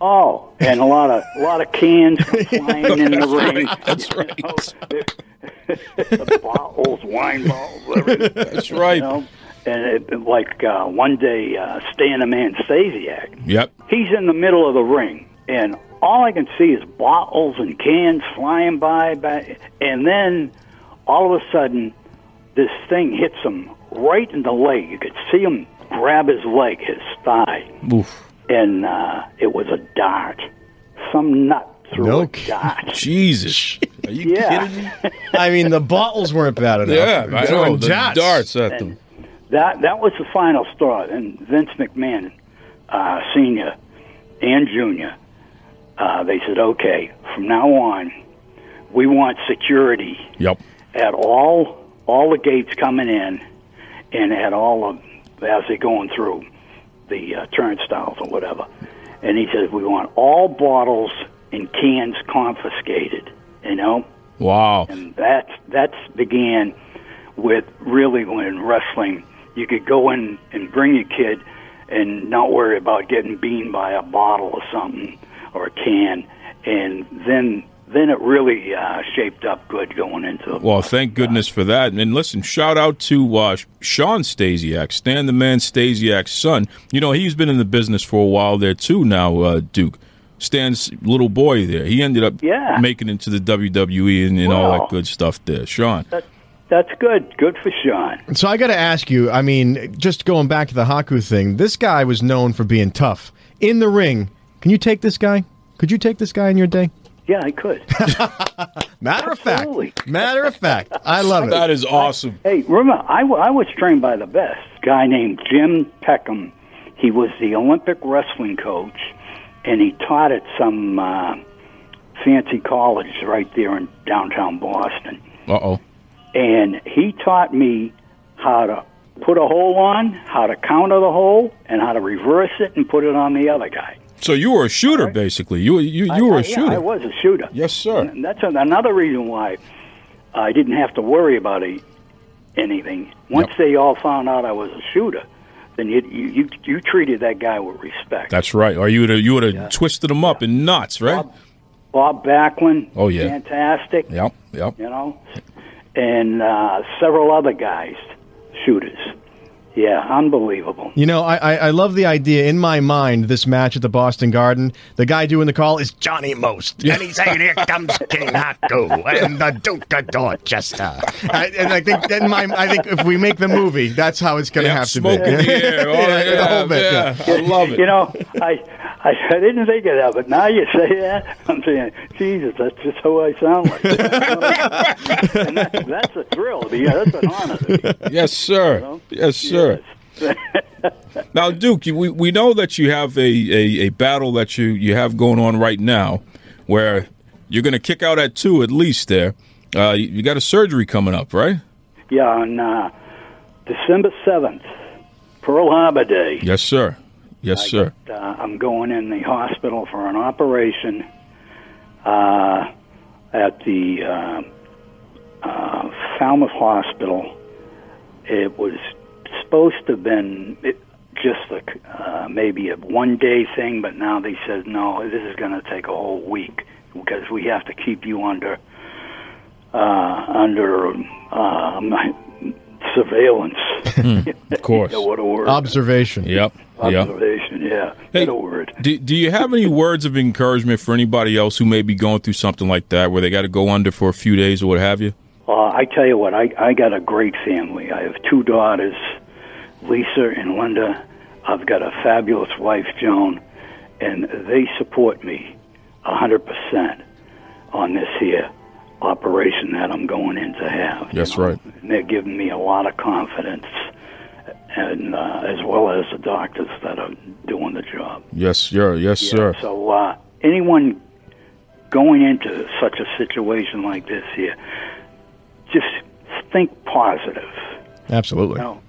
Oh, and a lot of a lot of cans [laughs] flying in the ring. That's right. [laughs] the bottles, wine bottles, everything. That's right. You know? And it, like uh, one day, uh, Stan the Man Stasiak, Yep. he's in the middle of the ring, and all I can see is bottles and cans flying by, by and then all of a sudden, this thing hits him right in the leg. You could see him grab his leg, his thigh, Oof. and uh, it was a dart. Some nut threw No a dart. [laughs] Jesus. Are you Yeah. kidding me? I mean, the bottles weren't bad [laughs] enough. Yeah, I know. Throwing The darts. darts at them. That that was the final straw. And Vince McMahon, uh, senior and junior, uh, they said, "Okay, from now on, we want security Yep. at all all the gates coming in, and at all of as they're going through the uh, turnstiles or whatever." And he said, "We want all bottles and cans confiscated." You know, Wow. and that that's began with really when wrestling you could go in and bring your kid and not worry about getting beaten by a bottle or something or a can and then then it really uh, shaped up good going into it. Well, thank goodness for that. And listen, shout out to uh, Sean Stasiak, Stan the Man Stasiak's son. You know, he's been in the business for a while there too now, uh, Duke. Stan's little boy there. He ended up Yeah. making it to the WWE and, and all that good stuff there. Sean. That's good. Good for Sean. So I got to ask you. I mean, just going back to the Haku thing, this guy was known for being tough in the ring. Can you take this guy? Could you take this guy in your day? Yeah, I could. [laughs] Matter Absolutely. of fact. Matter of fact. I love it. That is awesome. Hey, remember, I, w- I was trained by the best guy named Jim Peckham. He was the Olympic wrestling coach, and he taught at some uh, fancy college right there in downtown Boston. Uh oh. And he taught me how to put a hole on, how to counter the hole, and how to reverse it and put it on the other guy. So you were a shooter, basically. You you you I- were I- a yeah, shooter. I was a shooter. Yes, sir. And that's another reason why I didn't have to worry about a, anything. Once they all found out I was a shooter, then you you you, you treated that guy with respect. That's right. Or you would have you would have twisted him up in knots, right? Bob Backlund, Oh, yeah. fantastic. Yep. Yep. You know, and uh, several other guys, shooters. Yeah, unbelievable. You know, I, I I love the idea in my mind. This match at the Boston Garden, the guy doing the call is Johnny Most, and he's saying, "Here comes King Haku and the Duke of Dorchester." I, and I think in my, I think if we make the movie, that's how it's going to Yeah, have to be. in the air. [laughs] Oh, Yeah, the whole bit, yeah. yeah. I love it. You know, I, I I didn't think of that, but now you say that, [laughs] I'm saying, Jesus, that's just how I sound like. [laughs] and that, that's a thrill. Yeah, that's an honor. Yes, sir. Yes, sir. [laughs] now, Duke, we, we know that you have a, a, a battle that you, you have going on right now where you're going to kick out at two at least there. Uh, you, you got a surgery coming up, right? Yeah, on uh, December seventh, Pearl Harbor Day. Yes, sir. Yes, sir. Uh, I'm going in the hospital for an operation uh, at the uh, uh, Falmouth Hospital. It was supposed to have been it, just a, uh, maybe a one day thing, but now they said no. This is going to take a whole week because we have to keep you under uh, under um, surveillance. [laughs] [laughs] of course. Yeah, what a word. Observation. Yep. Yep. Observation, yeah. Hey, What a word. Do, do you have any words of encouragement for anybody else who may be going through something like that where they got to go under for a few days or what have you? Uh, I tell you what, I, I got a great family. I have two daughters Lisa and Linda. I've got a fabulous wife, Joan, and they support me a hundred percent on this here operation that I'm going in to have. That's right. And they're giving me a lot of confidence, and uh, as well as the doctors that are doing the job. Yes, sir. Yes, sir. So uh, anyone going into such a situation like this here, just think positive. Absolutely. You know,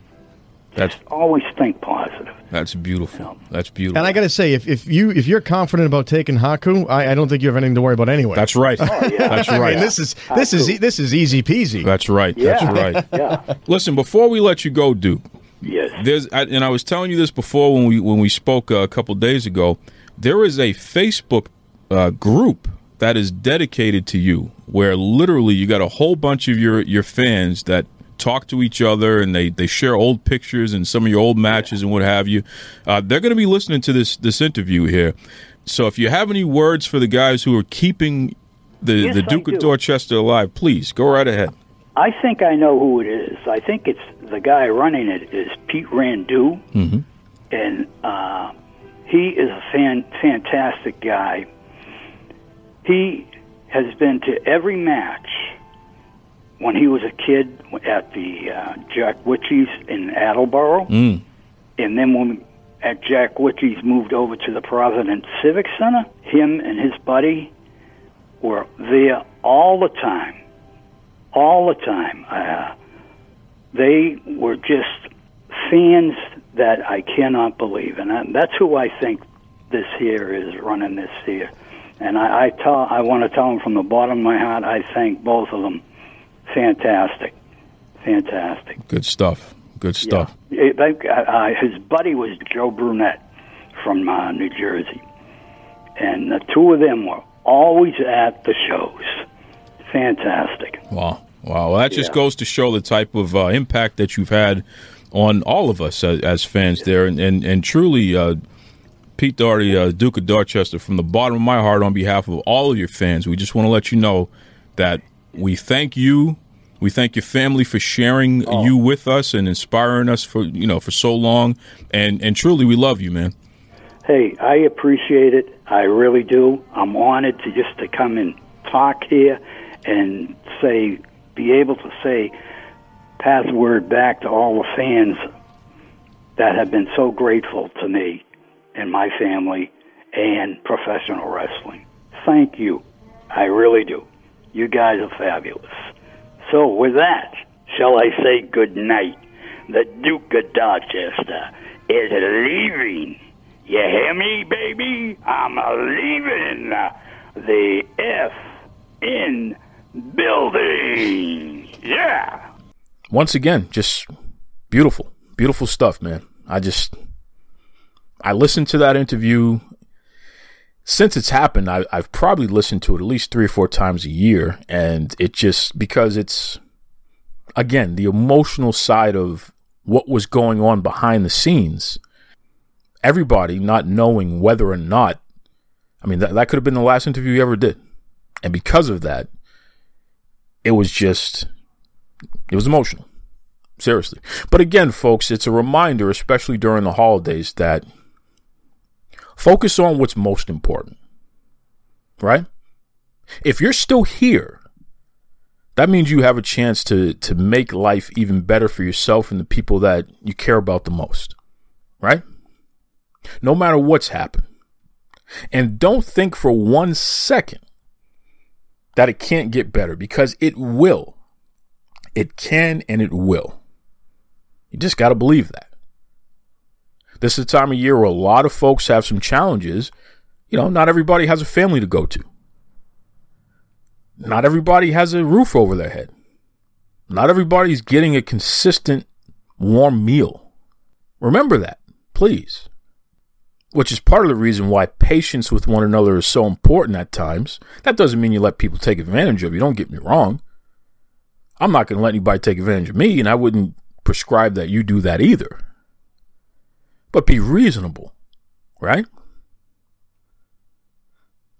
That's always think positive. That's beautiful. That's beautiful. And I got to say, if, if you if you're confident about taking Haku, I, I don't think you have anything to worry about anyway. That's right. That's I right. mean, this is this is e- this is easy peasy. That's right. That's right. [laughs] Yeah. Listen, before we let you go, Duke. Yes. There's, I, and I was telling you this before when we when we spoke uh, a couple days ago. There is a Facebook uh, group that is dedicated to you, where literally you got a whole bunch of your your fans that talk to each other and they they share old pictures and some of your old matches and what have you. Uh, they're going to be listening to this this interview here. So if you have any words for the guys who are keeping the Yes, the Duke of do. Dorchester alive, please go right ahead. I think I know who it is. I think it's the guy running it is Pete Randu, Mm-hmm. and uh, he is a fan, fantastic guy. He has been to every match when he was a kid at the uh, Jack Witchy's in Attleboro, Mm. and then when at Jack Witchy's moved over to the Providence Civic Center, him and his buddy were there all the time all the time. Uh, they were just fans that I cannot believe, and I, that's who I think this here is running this here. And I, I tell, I want to tell them from the bottom of my heart, I thank both of them. Fantastic, fantastic. Good stuff. Good stuff. It, they, uh, uh, his buddy was Joe Brunette from uh, New Jersey, and the two of them were always at the shows. Fantastic. Wow. Wow. Well, that just Yeah. goes to show the type of uh, impact that you've had on all of us as, as fans there. And, and, and truly, uh, Pete Doherty, uh, Duke of Dorchester, from the bottom of my heart, on behalf of all of your fans, we just want to let you know that we thank you. We thank your family for sharing oh. you with us and inspiring us for you know for so long, and and truly we love you, man. Hey, I appreciate it. I really do. I'm honored to just to come and talk here and say, be able to say, pass word back to all the fans that have been so grateful to me and my family and professional wrestling. Thank you. I really do. You guys are fabulous. So, with that, shall I say good night? The Duke of Dorchester is leaving. You hear me, baby? I'm leaving the F in building. Yeah. once again, just beautiful, beautiful stuff, man. I just, I listened to that interview. Since it's happened, I, I've probably listened to it at least three or four times a year. And it just, because it's, again, the emotional side of what was going on behind the scenes. Everybody not knowing whether or not, I mean, that, that could have been the last interview you ever did. And because of that, it was just, it was emotional. Seriously. But again, folks, it's a reminder, especially during the holidays, that focus on what's most important. Right? If you're still here, that means you have a chance to to make life even better for yourself and the people that you care about the most. Right? No matter what's happened. And don't think for one second that it can't get better because it will. It can and it will. You just got to believe that. This is the time of year where a lot of folks have some challenges. You know, not everybody has a family to go to. Not everybody has a roof over their head. Not everybody's getting a consistent warm meal. Remember that, please. Which is part of the reason why patience with one another is so important at times. That doesn't mean you let people take advantage of you. Don't get me wrong. I'm not going to let anybody take advantage of me, and I wouldn't prescribe that you do that either. But be reasonable, right?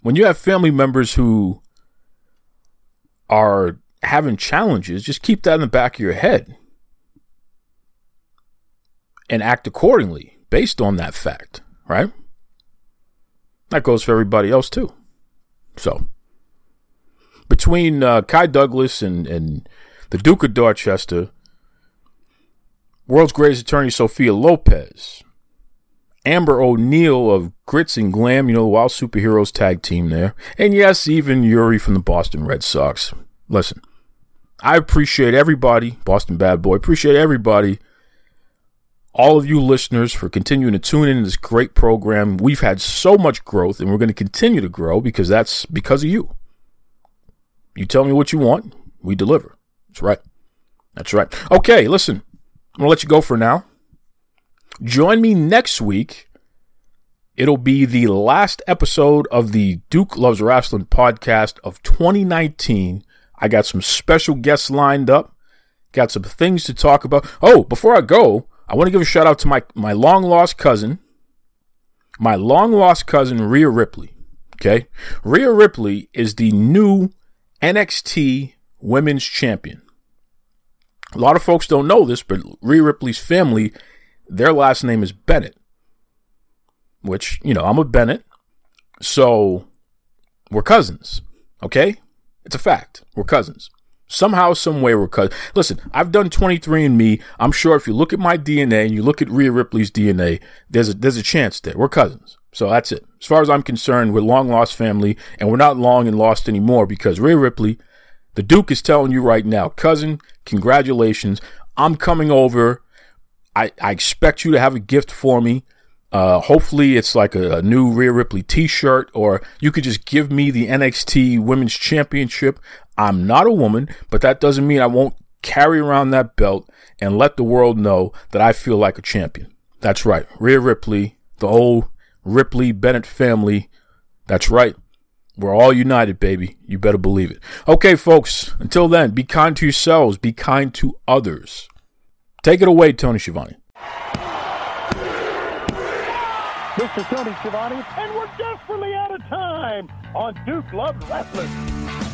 When you have family members who are having challenges, just keep that in the back of your head. and act accordingly based on that fact, right? That goes for everybody else too. So, between uh, Kai Douglas and, and the Duke of Dorchester, world's greatest attorney Sophia Lopez, Amber O'Neal of Grits and Glam, you know, the Wow Superheroes tag team there, and yes, even Uri from the Boston Red Sox. Listen, I appreciate everybody, Boston Bad Boy, appreciate everybody, all of you listeners for continuing to tune in to this great program. We've had so much growth and we're going to continue to grow because that's because of you. You tell me what you want, we deliver. That's right. That's right. Okay, listen, I'm going to let you go for now. Join me next week. It'll be the last episode of the Duke Loves Wrestling podcast of 2019. I got some special guests lined up, got some things to talk about. Oh, before I go, I want to give a shout out to my, my long lost cousin, my long lost cousin, Rhea Ripley. Okay. Rhea Ripley is the new NXT Women's Champion. A lot of folks don't know this, but Rhea Ripley's family their last name is Bennett, which, you know, I'm a Bennett. So we're cousins. Okay? It's a fact. We're cousins. Somehow, some way, we're cousins. Listen, I've done 23andMe. I'm sure if you look at my DNA and you look at Rhea Ripley's DNA, there's a, there's a chance there. We're cousins. So that's it. As far as I'm concerned, we're long lost family, and we're not long and lost anymore because Rhea Ripley, the Duke is telling you right now, cousin, congratulations. I'm coming over I, I expect you to have a gift for me. Uh, hopefully, it's like a, a new Rhea Ripley t shirt, or you could just give me the NXT Women's Championship. I'm not a woman, but that doesn't mean I won't carry around that belt and let the world know that I feel like a champion. That's right. Rhea Ripley, the whole Ripley Bennett family. That's right. We're all united, baby. You better believe it. Okay, folks, until then, be kind to yourselves, be kind to others. Take it away, Tony Schiavone. This is Tony Schiavone, and we're desperately out of time on Duke Loves Wrestling.